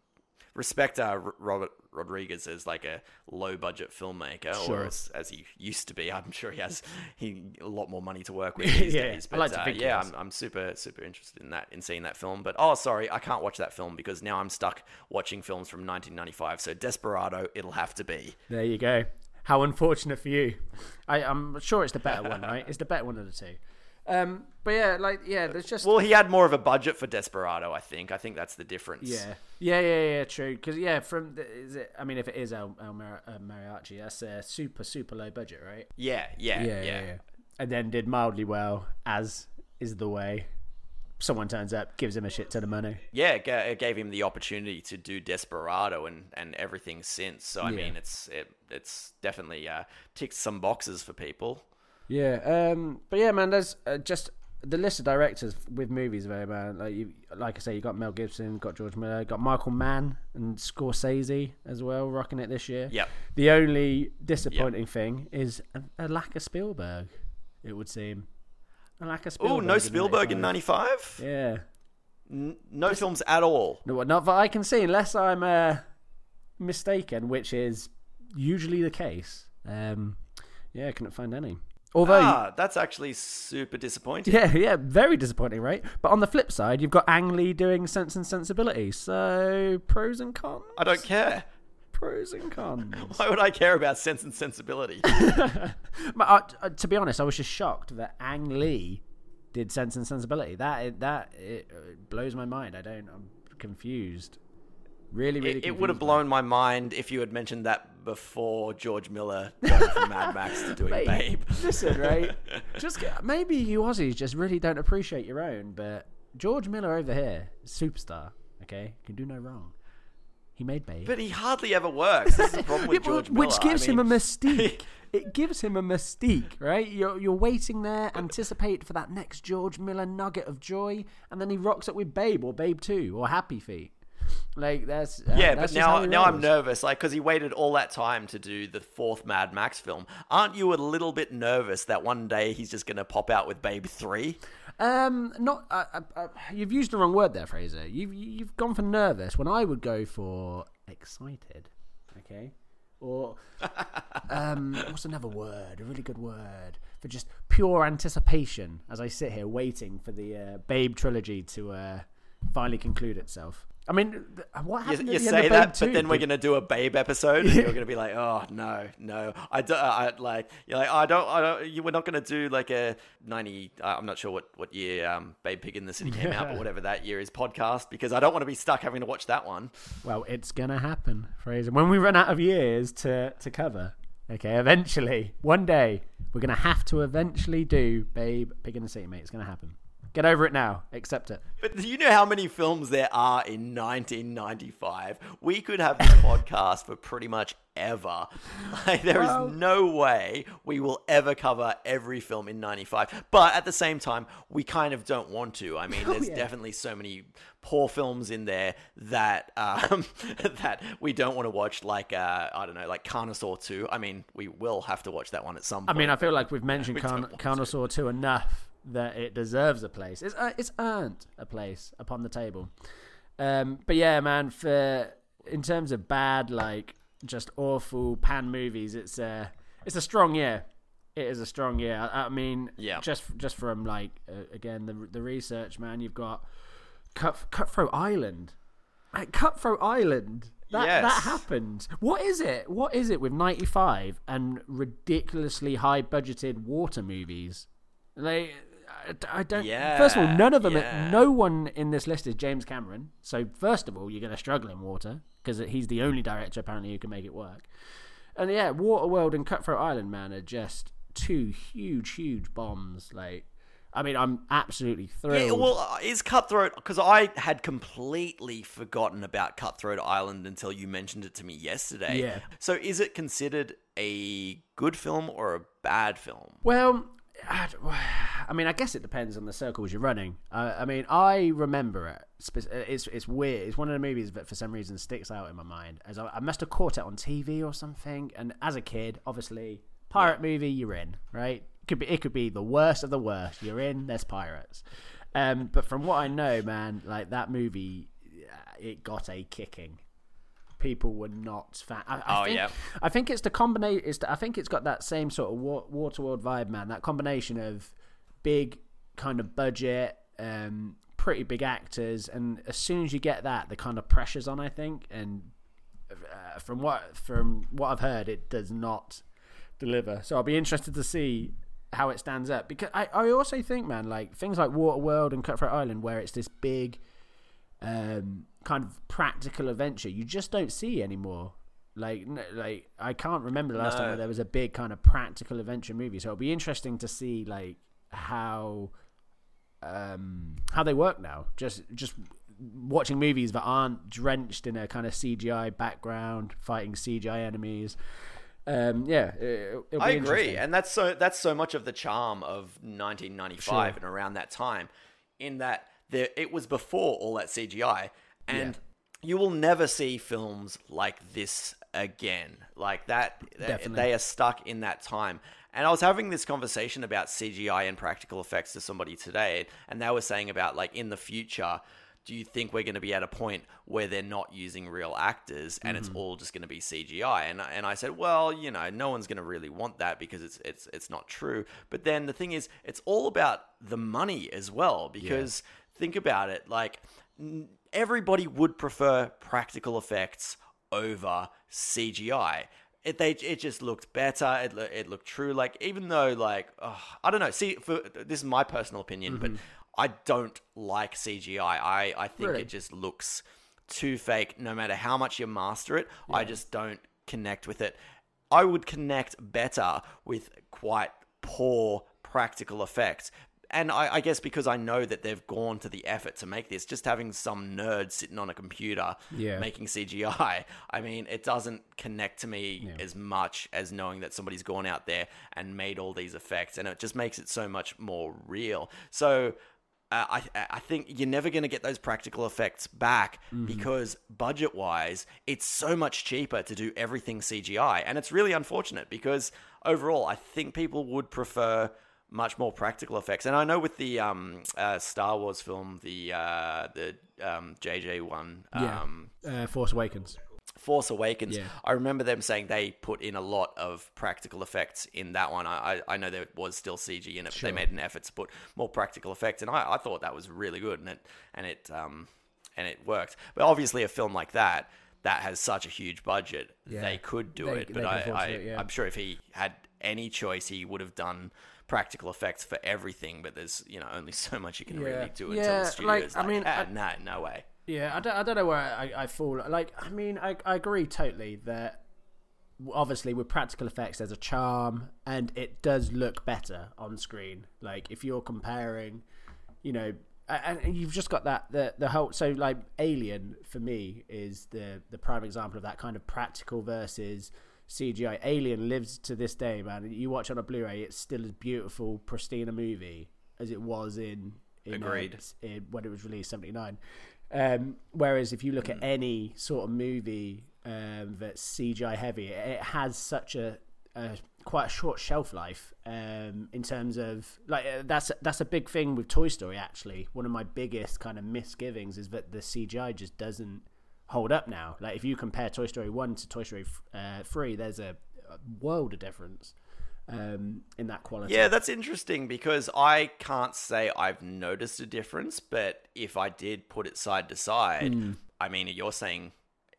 respect uh, Robert Rodriguez as like a low budget filmmaker, Sure. or as, as he used to be. I'm sure he has he a lot more money to work with these Yeah, days. I like to uh, think yeah. I'm, I'm super super interested in that in seeing that film. But oh, sorry, I can't watch that film because now I'm stuck watching films from 1995. So Desperado, it'll have to be. There you go. How unfortunate for you. I, I'm sure it's the better one, right? It's the better one of the two. Um, but yeah, like yeah, there's just Well, he had more of a budget for Desperado. I think. I think that's the difference. yeah, yeah, yeah, yeah, true. Because yeah, from the, is it? I mean, if it is El, El Mar- uh, Mariachi, that's a super super low budget, right? Yeah, yeah, yeah, yeah. And then did mildly well, as is the way. Someone turns up, gives him a shit ton of money. yeah, it gave him the opportunity to do Desperado and, and everything since. So I Yeah. mean, it's it it's definitely uh, ticked some boxes for people. Yeah, um, but yeah, man, there's uh, just the list of directors with movies there, man. Like you, like I say, you got Mel Gibson, got George Miller, got Michael Mann and Scorsese as well, rocking it this year. Yep. The only disappointing thing is a, a lack of Spielberg. It would seem a lack of Spielberg. Oh, no Spielberg in '95. Yeah, N- no films at all. no, not that I can see, unless I'm uh, mistaken, which is usually the case. Um, yeah, I couldn't find any. Although Ah, that's actually super disappointing. Yeah, yeah, very disappointing, right? But on the flip side, you've got Ang Lee doing Sense and Sensibility. So pros and cons. I don't care. Pros and cons. Why would I care about Sense and Sensibility? but, uh, uh, to be honest, I was just shocked that Ang Lee did Sense and Sensibility. That that it, uh, blows my mind. I don't. I'm confused. Really, really. it, it would have blown my mind if you had mentioned that before George Miller going from Mad Max to doing Mate, Babe. Listen, right? just maybe you Aussies just really don't appreciate your own, but George Miller over here, superstar. Okay, can do no wrong. He made Babe. But he hardly ever works. This is the problem with Yeah, George Miller. which gives I him a mystique. it gives him a mystique, right? You're you're waiting there, anticipate for that next George Miller nugget of joy, and then he rocks it with Babe or Babe Two or Happy Feet. Like that's uh, Yeah, that's but now now I'm nervous, like because he waited all that time to do the fourth Mad Max film. Aren't you a little bit nervous that one day he's just gonna pop out with Babe Three? Um, not. Uh, uh, uh, you've used the wrong word there, Fraser. You've you've gone for nervous when I would go for excited. Okay, or um, what's another word? A really good word for just pure anticipation as I sit here waiting for the uh, Babe trilogy to uh, finally conclude itself. I mean, what You, happened? you end say that, but then we're gonna do a Babe episode, and you're gonna be like, "Oh no, no, I don't." I like you're like, "I don't, I don't." You, we're not gonna do like a ninety. Uh, I'm not sure what what year um, Babe Pig in the City came out, but whatever that year is podcast because I don't want to be stuck having to watch that one. Well, it's gonna happen, Fraser. When we run out of years to to cover, okay, eventually, one day, we're gonna have to eventually do Babe Pig in the City, mate. It's gonna happen. Get over it now. Accept it. But do you know how many films there are in 1995? We could have this podcast for pretty much ever. Like, there is Well- no way we will ever cover every film in 95. But at the same time, we kind of don't want to. I mean, there's Oh, yeah. definitely so many poor films in there that um, that we don't want to watch. Like uh, I don't know, like Carnosaur 2. I mean, we will have to watch that one at some point. I mean, I feel like we've mentioned Carn- don't Carnosaur 2 enough that it deserves a place. It's uh, it's earned a place upon the table. Um, but yeah, man, for in terms of bad, like just awful pan movies, it's a it's a strong year. It is a strong year. I, I mean, Yeah. just just from like uh, again the the research, man. You've got Cut, Cutthroat Island, like Cutthroat Island. That Yes. that happened. What is it? What is it with ninety five and ridiculously high budgeted water movies? Like I, I don't. first of all, none of them. yeah. No one in this list is James Cameron. So first of all, you're going to struggle in water because he's the only director apparently who can make it work. And yeah, Waterworld and Cutthroat Island, man, are just two huge, huge bombs. Like, I mean, I'm absolutely thrilled. Yeah, well, uh, is Cutthroat because I had completely forgotten about Cutthroat Island until you mentioned it to me yesterday. Yeah. So, is it considered a good film or a bad film? Well, I mean, I guess it depends on the circles you're running. Uh, I mean, I remember it. It's it's weird. It's one of the movies that for some reason sticks out in my mind. As I, I must have caught it on TV or something. And as a kid, obviously, pirate movie, you're in, right? Could be it could be the worst of the worst. You're in. There's pirates. Um, but from what I know, man, like that movie, uh, it got a kicking. People were not fan. I, I Oh, think, yeah. I think it's the combination. It's the, I think it's got that same sort of wa- Waterworld vibe, man. That combination of big kind of budget, um, pretty big actors, and as soon as you get that, the kind of pressures on. I think, and uh, from what from what I've heard, it does not deliver. So I'll be interested to see how it stands up because I, I also think, man, like things like Waterworld and Cutthroat Island, where it's this big, um, kind of practical adventure, you just don't see anymore. Like, like I can't remember the last time No. where there was a big kind of practical adventure movie. So it'll be interesting to see like how um how they work now. Just just watching movies that aren't drenched in a kind of CGI background, fighting CGI enemies. Um, yeah, it, I agree, and that's so that's so much of the charm of 1995 Sure. and around that time, in that there it was before all that CGI, and you will never see films like this again. Like that, Definitely. they are stuck in that time. And I was having this conversation about CGI and practical effects to somebody today, and they were saying about like in the future, do you think we're going to be at a point where they're not using real actors and it's mm-hmm. all just going to be CGI? And and I said, well, you know, no one's going to really want that because it's it's it's not true. But then the thing is, it's all about the money as well because think about it, like everybody would prefer practical effects over CGI. It they it just looked better. It it looked true. Like even though like ugh, I don't know. See, for this is my personal opinion, but mm-hmm. I don't like CGI. I I think Really? it just looks too fake. No matter how much you master it, I just don't connect with it. I would connect better with quite poor practical effects. And I, I guess because I know that they've gone to the effort to make this, just having some nerd sitting on a computer Yeah. making CGI, I mean, it doesn't connect to me as much as knowing that somebody's gone out there and made all these effects, and it just makes it so much more real. So uh, I I think you're never going to get those practical effects back because budget wise, it's so much cheaper to do everything CGI, and it's really unfortunate because overall, I think people would prefer much more practical effects. And I know with the um, uh, Star Wars film, the uh, the um, JJ one, Yeah. um, uh, Force Awakens. Force Awakens, Yeah. I remember them saying they put in a lot of practical effects in that one. I, I, I know there was still CG in it, but they made an effort to put more practical effects, and I, I thought that was really good, and it and it um and it worked. But obviously, a film like that that has such a huge budget, Yeah. they could do They- it. But I, I it, yeah. I'm sure if he had any choice, he would have done practical effects for everything. But there's you know only so much you can Yeah. really do until Yeah, the like, studio's I like, mean, ah, I- no, no way. Yeah, I don't, I don't know where I, I fall. Like, I mean, I, I agree totally that obviously with practical effects, there's a charm and it does look better on screen. Like, if you're comparing, you know, and and you've just got that the the whole so like Alien for me is the the prime example of that kind of practical versus CGI. Alien lives to this day, man. You watch on a Blu-ray, it's still as beautiful, pristine a movie as it was in, in uh, Agreed. in, when it was released 79 um, whereas if you look Hmm. at any sort of movie um, that's CGI heavy it, it has such a, a quite a short shelf life um, in terms of like uh, that's that's a big thing with Toy Story actually one of my biggest kind of misgivings is that the CGI just doesn't hold up now like if you compare Toy Story 1 to Toy Story uh, 3 there's a, world of difference um, in that quality Yeah, that's interesting because I can't say I've noticed a difference, but if I did put it side to side, I mean, you're saying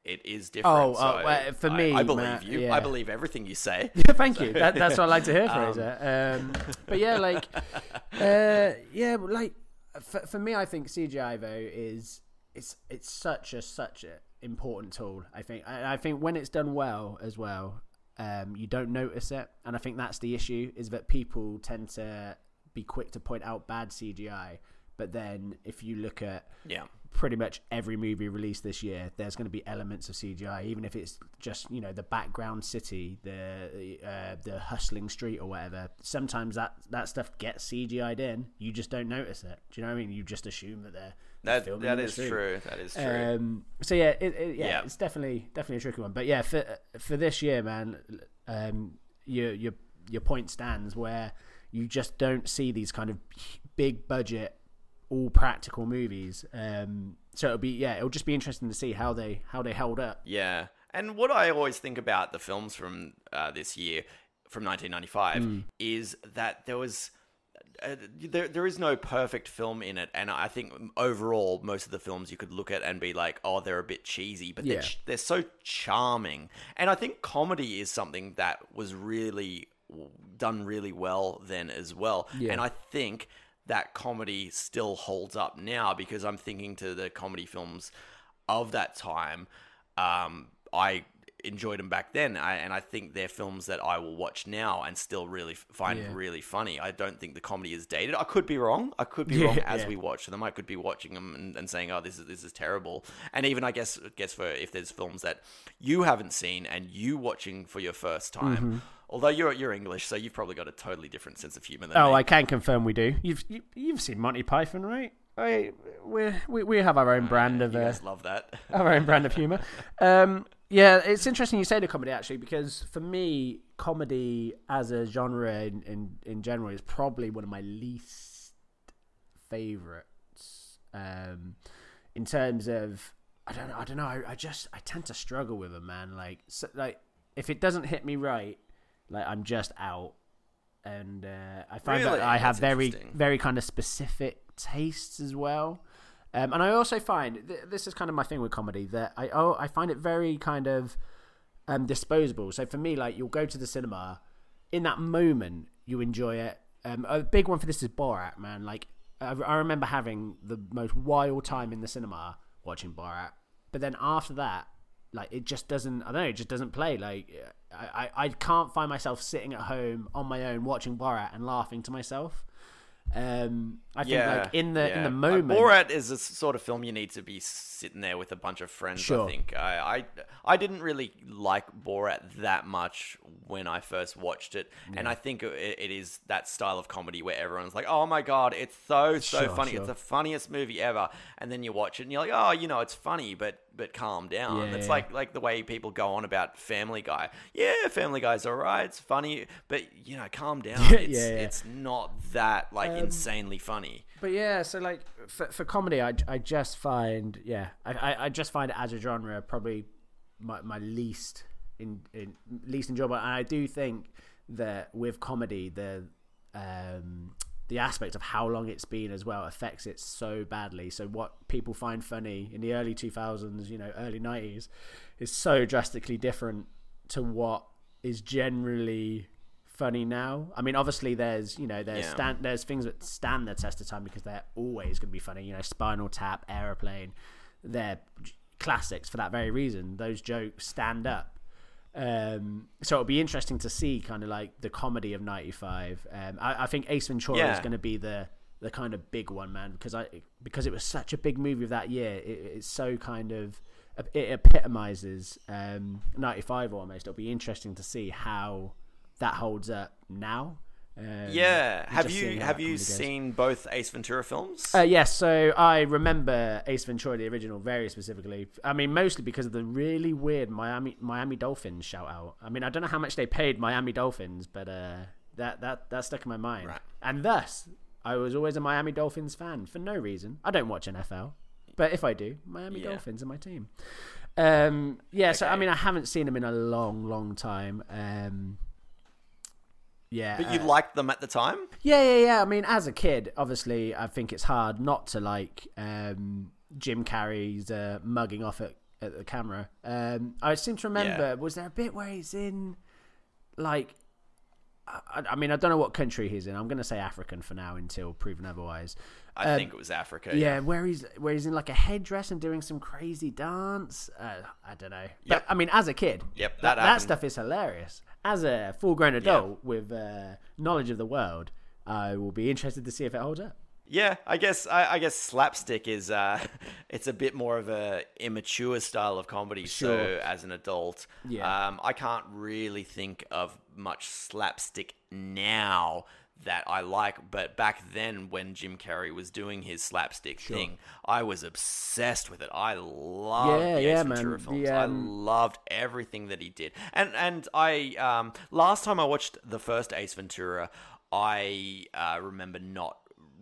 it is different. Hmm. Oh, so uh, well, for I- me, I, believe Matt, you. yeah. I believe everything you say. Thank you. That, that's what I like to hear, Fraser. Um, but yeah, like, uh, yeah, like for, for me, I think CGI though is it's it's such a such a important tool. I think and I think when it's done well as well, um, you don't notice it, and I think that's the issue is that people tend to be quick to point out bad CGI, but then if you look at Yeah. Pretty much every movie released this year, there's going to be elements of CGI, even if it's just you know the background city, the uh, the hustling street or whatever. Sometimes that that stuff gets CGI'd in. You just don't notice it. Do you know what I mean? You just assume that they're That filming that is true. That is true. Um, so yeah, it, it, yeah, Yeah. it's definitely definitely a tricky one. But yeah, for for this year, man, um, your your your point stands where you just don't see these kind of big budget, all practical movies. Um, so it'll be yeah, it'll just be interesting to see how they how they held up. Yeah. And what I always think about the films from uh, this year, from 1995, Mm. is that there was. Uh, there, there is no perfect film in it, and I think overall, most of the films you could look at and be like, "Oh, they're a bit cheesy," but they're, ch- they're so charming. And I think comedy is something that was really done really well then as well. Yeah. And I think that comedy still holds up now because I'm thinking to the comedy films of that time. Um, I enjoyed them back then, I, and I think they're films that I will watch now and still really find Yeah. really funny. I don't think the comedy is dated. I could be wrong. I could be Yeah, wrong as yeah. we watch them. I could be watching them and, and saying, "Oh, this is this is terrible." And even I guess guess for if there's films that you haven't seen and you watching for your first time. Mm-hmm. Although you're you're English, so you've probably got a totally different sense of humor than Oh, me. I can confirm we do. You've you, you've seen Monty Python, right? I, we we we have our own brand of you uh, love that. our own brand of humor. Um, yeah, it's interesting you say the comedy actually because for me, comedy as a genre in, in, in general is probably one of my least favorites. Um, in terms of I don't know, I don't know. I, I just I tend to struggle with them, man. Like so, like if it doesn't hit me right, like I'm just out. And uh, I find Really? that I have That's very very kind of specific tastes as well. Um, and I also find th- this is kind of my thing with comedy that I oh I find it very kind of um, disposable. So for me, like you'll go to the cinema, in that moment you enjoy it. Um, a big one for this is Borat, man. Like I, I remember having the most wild time in the cinema watching Borat, but then after that, like it just doesn't. I don't know. It just doesn't play. Like I, I, I can't find myself sitting at home on my own watching Borat and laughing to myself. Um, I think like in the in yeah. the Uh, moment, Borat is a sort of film you need to be sitting there with a bunch of friends. Sure. I think I, I I didn't really like Borat that much when I first watched it, and I think it, it is that style of comedy where everyone's like, "Oh my god, it's so so Sure, funny! sure. It's the funniest movie ever." And then you watch it and you're like, "Oh, you know, it's funny, but but calm down." Yeah, it's yeah. like like the way people go on about Family Guy. Yeah, Family Guy's alright, it's funny, but you know, calm down. Yeah, It's yeah, Um, it's not that like insanely funny. But yeah, so like for, for comedy, I, I just find yeah, I, I, I just find it as a genre probably my, my least in, in least enjoyable. And I do think that with comedy, the um, the aspect of how long it's been as well affects it so badly. So what people find funny in the early two thousands, you know, early nineties, is so drastically different to what is generally funny now. I mean, obviously, there's you know there's Yeah. stand, there's things that stand the test of time because they're always going to be funny. You know, Spinal Tap, Aeroplane, they're classics for that very reason. Those jokes stand up. Um, so it'll be interesting to see kind of like the comedy of '95. Um, I, I think Ace Ventura is going to be the the kind of big one, man, because I because it was such a big movie of that year. It, it's so kind of it epitomizes um, '95 almost. It'll be interesting to see how that holds up now. Um, Yeah. Have you have you goes. seen both Ace Ventura films? Uh, yes, so I remember Ace Ventura, the original, very specifically. I mean, mostly because of the really weird Miami Miami Dolphins shout out. I mean, I don't know how much they paid Miami Dolphins, but uh, that that that stuck in my mind. Right. And thus, I was always a Miami Dolphins fan for no reason. I don't watch NFL, but if I do, Miami Yeah. Dolphins are my team. Um, yeah, so I mean, I haven't seen them in a long, long time. Um, yeah, but you uh, liked them at the time? yeah, yeah, yeah. I mean, as a kid, obviously, I think it's hard not to like um, Jim Carrey's uh, mugging off at, at the camera. Um, I seem to remember, Yeah. was there a bit where he's in, like, I, I mean, I don't know what country he's in. I'm going to say African for now until proven otherwise. I Um, think it was Africa. Yeah, where he's where he's in like a headdress and doing some crazy dance. Uh, I don't know. But Yep. I mean, as a kid, Yep, that, that that stuff is hilarious. As a full grown adult with uh, knowledge of the world, I will be interested to see if it holds up. Yeah, I guess I, I guess slapstick is uh, it's a bit more of a immature style of comedy. Sure. So as an adult, Yeah. um, I can't really think of much slapstick now that I like. But back then, when Jim Carrey was doing his slapstick thing, I was obsessed with it. I loved Yeah, the yeah. Ventura The, films. I um, loved everything that he did. And and I um last time I watched the first Ace Ventura, I uh, remember not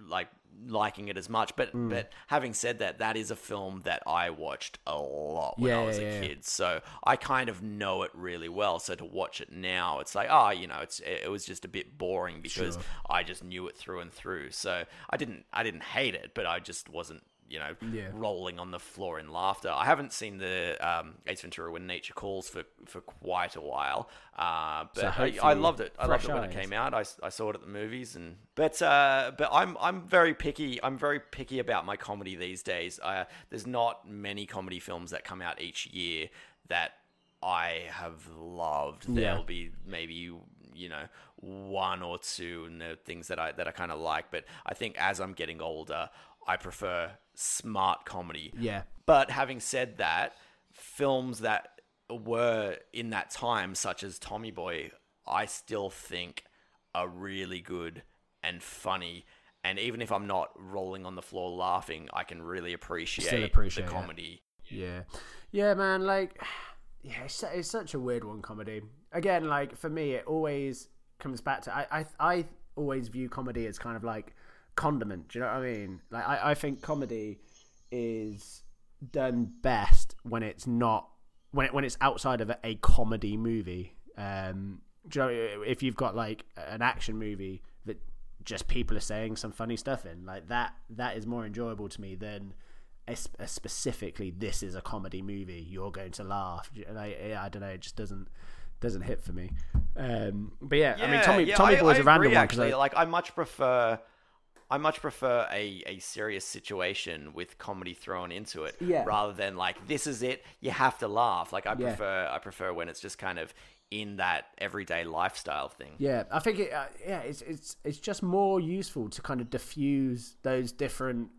like liking it as much. But Mm. but having said that, that is a film that I watched a lot when Yeah, I was yeah, a kid, so I kind of know it really well. So to watch it now, it's like, oh, you know, it's it was just a bit boring because Sure. I just knew it through and through. So I didn't I didn't hate it, but I just wasn't you know Yeah. rolling on the floor in laughter. I haven't seen the um, Ace Ventura: When Nature Calls for for quite a while, uh, but I, I loved it. I loved it when it came out. I, I saw it at the movies, and but uh, but I'm I'm very picky. I'm very picky about my comedy these days. Uh, there's not many comedy films that come out each year that I have loved. Yeah. There'll be maybe you know one or two and the things that I that I kind of like, but I think as I'm getting older, I prefer smart comedy. Yeah. But having said that, films that were in that time, such as Tommy Boy, I still think are really good and funny. And even if I'm not rolling on the floor laughing, I can really appreciate, appreciate the comedy. Yeah, yeah, man. Like, yeah, it's, it's such a weird one. Comedy again. Like for me, it always comes back to I. I, I always view comedy as kind of like condiment. Do you know what I mean? Like, I, I think comedy is done best when it's not when it when it's outside of a, a comedy movie. Um, do you know, if you've got like an action movie that just people are saying some funny stuff in, like that, that is more enjoyable to me than a, a specifically this is a comedy movie. You're going to laugh. And I, I don't know. It just doesn't doesn't hit for me. Um, but yeah, I mean, Tommy yeah, Tommy I- Boy's I a random agree, one 'cause Actually, like I much prefer, I much prefer a, a serious situation with comedy thrown into it, Yeah. rather than like this is it. You have to laugh. Like I Yeah. prefer, I prefer when it's just kind of in that everyday lifestyle thing. Yeah, I think it. Uh, yeah, it's it's it's just more useful to kind of diffuse those different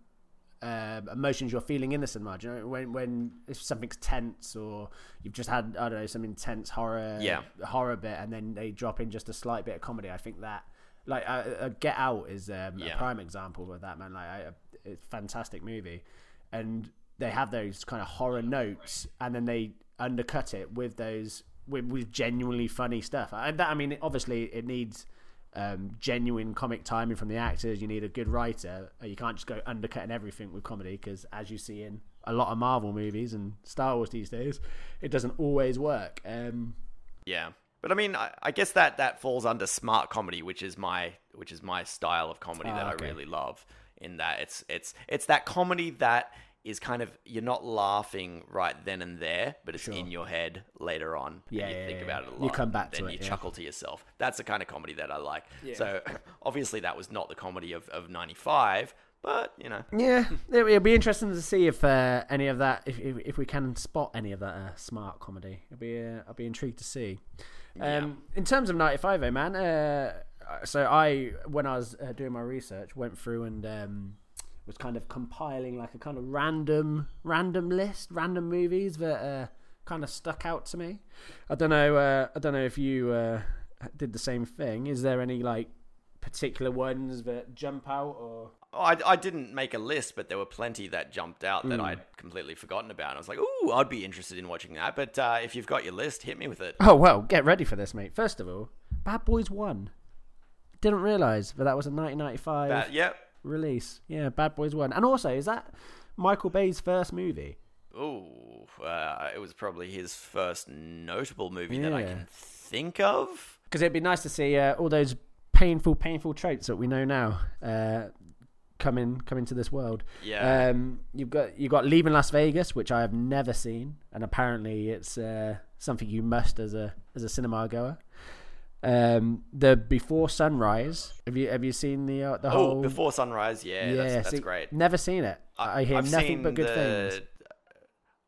um, emotions you're feeling in the cinema. Do you know, when when if something's tense or you've just had I don't know some intense horror Yeah. horror bit, and then they drop in just a slight bit of comedy. I think that like uh, uh, Get Out is um, Yeah. a prime example of that man. Like I, it's a fantastic movie, and they have those kind of horror notes, and then they undercut it with those with, with genuinely funny stuff. And that I mean, obviously, it needs um, genuine comic timing from the actors. You need a good writer. Uh, You can't just go undercutting everything with comedy because, as you see in a lot of Marvel movies and Star Wars these days, it doesn't always work. Um, Yeah, but I mean, I, I guess that that falls under smart comedy, which is my which is my style of comedy Ah, that okay. I really love. In that it's it's it's that comedy that is kind of you're not laughing right then and there, but it's in your head later on. Yeah, and you yeah, think yeah, about it a lot. You come back then to you it, yeah. chuckle to yourself. That's the kind of comedy that I like. So obviously that was not the comedy of of '95, but you know, yeah, it, it'll be interesting to see if uh, any of that, if, if if we can spot any of that uh, smart comedy. It'll be uh, I'll be intrigued to see. Um, In terms of '95, though, man. Uh, so I, when I was uh, doing my research, went through and um, was kind of compiling like a kind of random random list, random movies that uh, kind of stuck out to me. I don't know. Uh, I don't know if you uh, did the same thing. Is there any like particular ones that jump out or? Oh, I, I didn't make a list, but there were plenty that jumped out that I'd completely forgotten about. I was like, ooh, I'd be interested in watching that. But uh, if you've got your list, hit me with it. Oh well, get ready for this, mate. First of all, Bad Boys One. Didn't realise, but that was a 1995 Uh, yep. release. Yeah, Bad Boys One, and also is that Michael Bay's first movie? Ooh, uh, it was probably his first notable movie that I can think of. Because it'd be nice to see uh, all those painful, painful traits that we know now uh, come in, come into this world. Yeah. Um, you've got you've got Leaving Las Vegas, which I have never seen, and apparently it's uh, something you must as a as a cinema goer. Um, the Before Sunrise. Have you have you seen the uh, the oh, whole? Before Sunrise, yeah, that's, that's see, great. Never seen it. I, hear I've nothing but good the- things.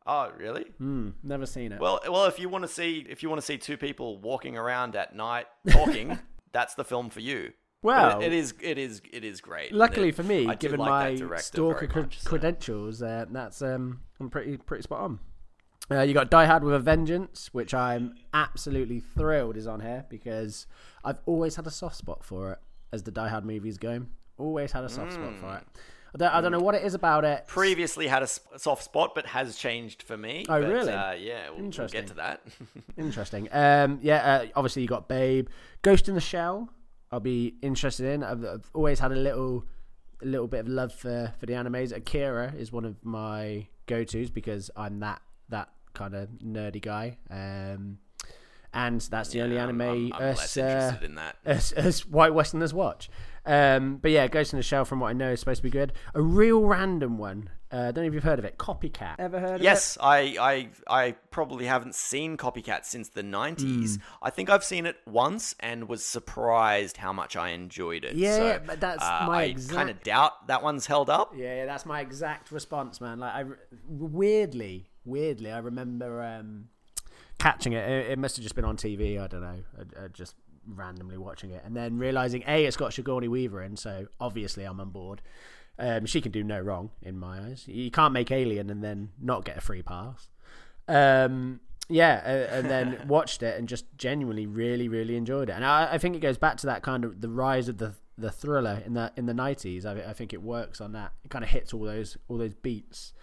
Oh, really? Hmm, never seen it. Well, well, if you want to see if you want to see two people walking around at night talking, that's the film for you. Well- it- it is it is it is great. Luckily It- for me, I given like my stalker much, so. credentials, uh, that's um, I'm pretty pretty spot on. Uh, you got Die Hard with a Vengeance, which I'm absolutely thrilled is on here because I've always had a soft spot for it as the Die Hard movies go. Always had a soft spot for it. I don't, I don't know what it is about it. previously had a soft spot, but has changed for me. Oh, But, really? Uh, yeah, we'll, we'll Interesting. get to that. Interesting. Um, yeah, uh, obviously you got Babe, Ghost in the Shell. I'll be interested in. I've, I've always had a little a little bit of love for for the animes. Akira is one of my go tos because I'm that that kind of nerdy guy. Um, and that's the only anime I'm, I'm us, less uh, interested in that. as, as white westerners watch. Um, but yeah, Ghost in the Shell, from what I know, is supposed to be good. A real random one. Uh, don't know if you've heard of it. Copycat. Ever heard of it? Yes, I, I I probably haven't seen Copycat since the Hmm. 90s. I think I've seen it once and was surprised how much I enjoyed it. Yeah, so, yeah, but that's uh, my I exact- kind of doubt that one's held up. Yeah, yeah, that's my exact response, man. Like, I weirdly, weirdly, I remember um, catching it. it. It must have just been on TV. I don't know. I, I just randomly watching it, and then realizing a it's got Sigourney Weaver in, so obviously I'm on board. Um, she can do no wrong in my eyes. You can't make Alien and then not get a free pass. Um, yeah, uh, and then watched it and just genuinely really, really enjoyed it. And I, I think it goes back to that kind of the rise of the the thriller in the in the nineties. I, I think it works on that. It kind of hits all those all those beats.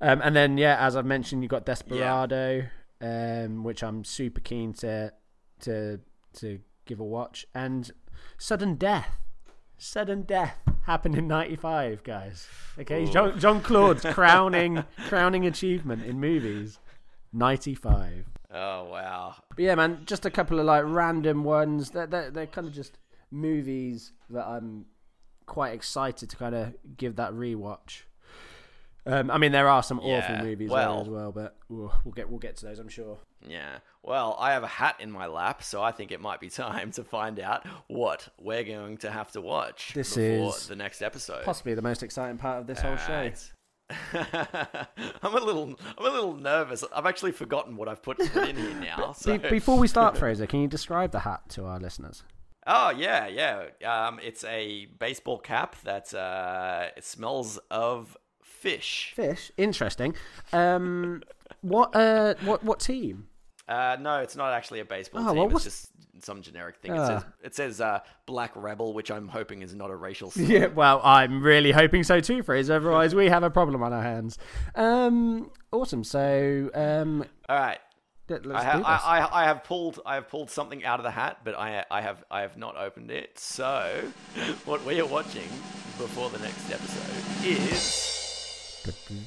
Um, and then yeah, as I've mentioned, you got Desperado, um, which I'm super keen to to to give a watch, and Sudden Death. Sudden Death happened in '95, guys. Okay, Jean Jean Claude's crowning crowning achievement in movies, '95. Oh wow. But yeah, man, just a couple of like random ones. They're they're, they're kind of just movies that I'm quite excited to kind of give that rewatch. Um, I mean, there are some awful Yeah, movies well- there as well, but we'll, we'll get we'll get to those, I'm sure. Yeah. Well, I have a hat in my lap, so I think it might be time to find out what we're going to have to watch This before is the next episode. Possibly the most exciting part of this whole show. I'm a little, I'm a little nervous. I've actually forgotten what I've put, put in here now. So. Before we start, Fraser, can you describe the hat to our listeners? Oh yeah, yeah. Um, it's a baseball cap that uh, it smells of fish. Fish, interesting. Um, what uh, what what team? Uh, no, it's not actually a baseball Oh, team. well, it's just some generic thing. It Ah. says it says uh, Black Rebel, which I'm hoping is not a racial slur. Yeah, well, I'm really hoping so too, Fraser. Otherwise, we have a problem on our hands. Um, awesome. So, um, All right. I, let's ha- do this. I, I, I have pulled I have pulled something out of the hat, but I I have I have not opened it. So, what we are watching before the next episode is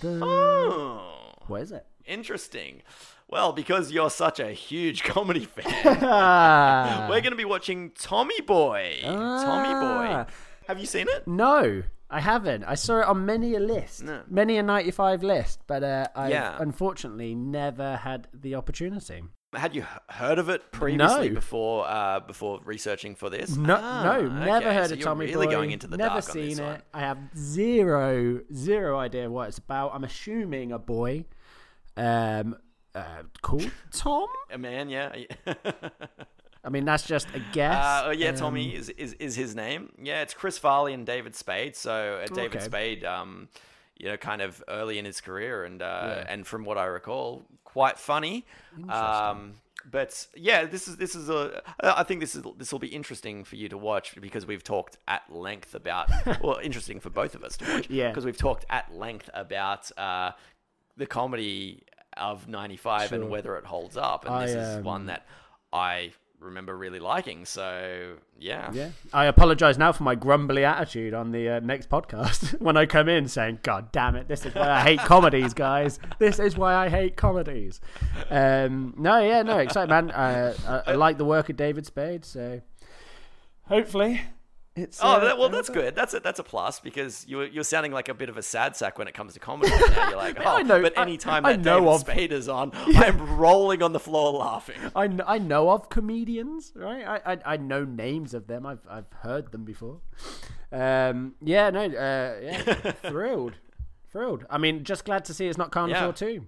oh, What is it? interesting. Well, because you're such a huge comedy fan, we're going to be watching Tommy Boy. Tommy Ah. Boy. Have you seen it? no, I haven't. I saw it on many a list, No. many a 95 list, but uh, I Yeah. unfortunately never had the opportunity. Had you heard of it previously No. before uh, before researching for this? No, Ah, no, never okay, heard so of Tommy really Boy. going into the never dark on seen this it. one. I have zero, zero idea what it's about. I'm assuming a boy, um, uh, called Tom. A man, yeah. I mean, that's just a guess. Uh, yeah, Um, Tommy is, is is his name. Yeah, it's Chris Farley and David Spade. So uh, David Okay. Spade, um, you know, kind of early in his career, and uh, Yeah. and from what I recall, quite funny. Um, but yeah, this is this is a. I think this is this will be interesting for you to watch because we've talked at length about. well, interesting for both of us to watch. Yeah. because we've talked at length about uh, the comedy of '95 Sure. and whether it holds up, and I, this is um, one that I remember really liking. So yeah, Yeah, I apologise now for my grumbly attitude on the uh, next podcast when I come in saying, "God damn it, this is why I hate comedies, guys. This is why I hate comedies." Um, no, yeah, no, excited, man. Uh, I, I like the work of David Spade, so hopefully it's. Oh, uh, that, well, that's good. That's a that's a plus because you're you're sounding like a bit of a sad sack when it comes to comedy. now you're like, oh, I know- but I- any time I that know David of- Spade is on, I'm rolling on the floor laughing. I, I know of comedians, right? I, I I know names of them. I've I've heard them before. Um, yeah, no, uh, yeah, thrilled, thrilled. I mean, just glad to see it's not Carnivore Yeah. Two.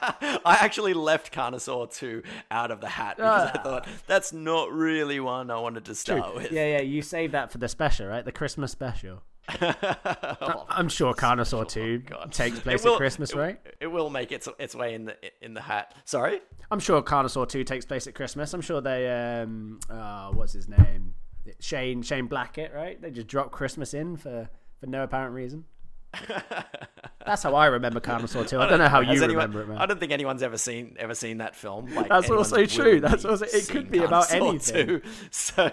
I actually left Carnosaur 2 out of the hat because I thought that's not really one I wanted to start with. Yeah, yeah. You save that for the special, right? The Christmas special. Oh, I'm sure Carnosaur Two God. takes place will- at Christmas, it- right? It will make its its way in the in the hat. Sorry. I'm sure Carnosaur Two takes place at Christmas. I'm sure they um, uh, what's his name? Shane Shane Blackett, right? They just drop Christmas in for for no apparent reason. That's how I remember Carnosaur 2. I don't know how you anyone- remember it, man. I don't think anyone's ever seen ever seen that film. Like That's also true. That's also- it could be about anything. 2. So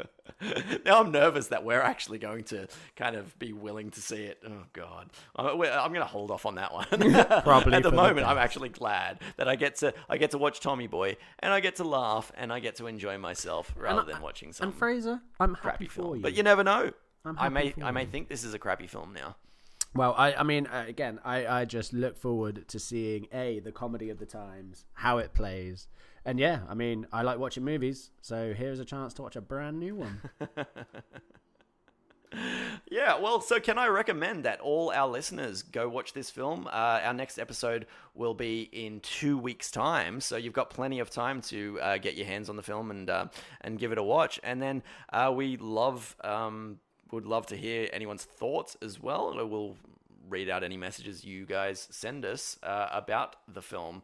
now I'm nervous that we're actually going to kind of be willing to see it. Oh God, I'm, I'm going to hold off on that one. Probably At the for the moment, I'm actually glad that I get to I get to watch Tommy Boy and I get to laugh and I get to enjoy myself rather than watching some And Fraser, I'm happy for film. you. But you never know. I may I may think this is a crappy film now. Well, I, I mean, again, I, I just look forward to seeing a the comedy of the times, how it plays, and yeah, I mean, I like watching movies, so here's a chance to watch a brand new one. Yeah, well, so can I recommend that all our listeners go watch this film? Uh, our next episode will be in two weeks' time, so you've got plenty of time to uh, get your hands on the film and uh, and give it a watch. And then uh, we love um, would love to hear anyone's thoughts as well. We'll read out any messages you guys send us uh, about the film.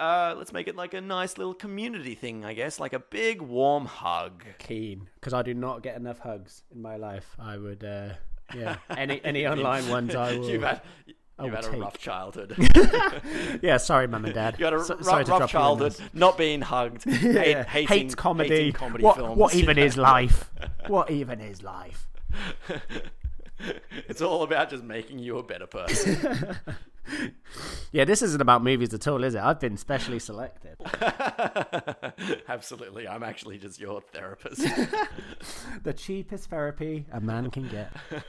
Uh, let's make it like a nice little community thing, I guess, like a big warm hug. Keen, because I do not get enough hugs in my life. I would, uh, yeah, any any online ones I will. You've had, you've had a rough childhood. yeah, sorry, mum and dad. You had a So- rough, rough drop you on childhood, not being hugged, hate, hating, hate comedy. hating comedy what, films. what even is life? What even is life? it's all about just making you a better person. Yeah, this isn't about movies at all, is it? I've been specially selected. Absolutely, I'm actually just your therapist. the cheapest therapy a man can get.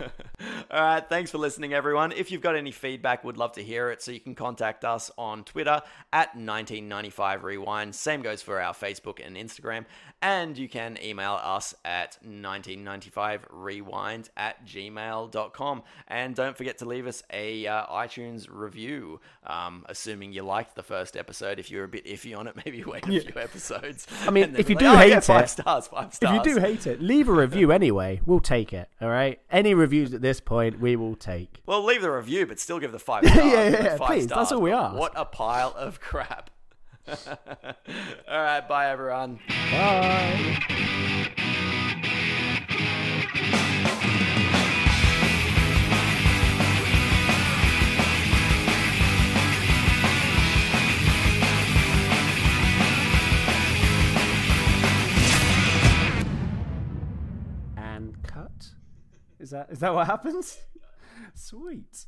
All right, thanks for listening, everyone. If you've got any feedback, we'd love to hear it. So you can contact us on Twitter at 1995 Rewind. Same goes for our Facebook and Instagram. And you can email us at 1995rewind at gmail.com. And don't forget to leave us a uh, iTunes review, um, assuming you liked the first episode. If you're a bit iffy on it, maybe wait a few episodes. I mean, if you do like, "Oh, hate yeah, five it- stars, five stars. If you do hate it, leave a review anyway. We'll take it. All right. Any reviews at this point, we will take. Well, leave the review, but still give the five stars. Yeah, yeah, yeah, please, that's all we ask. What a pile of crap. all right, bye everyone. Bye. Is that is that what happens? Sweet.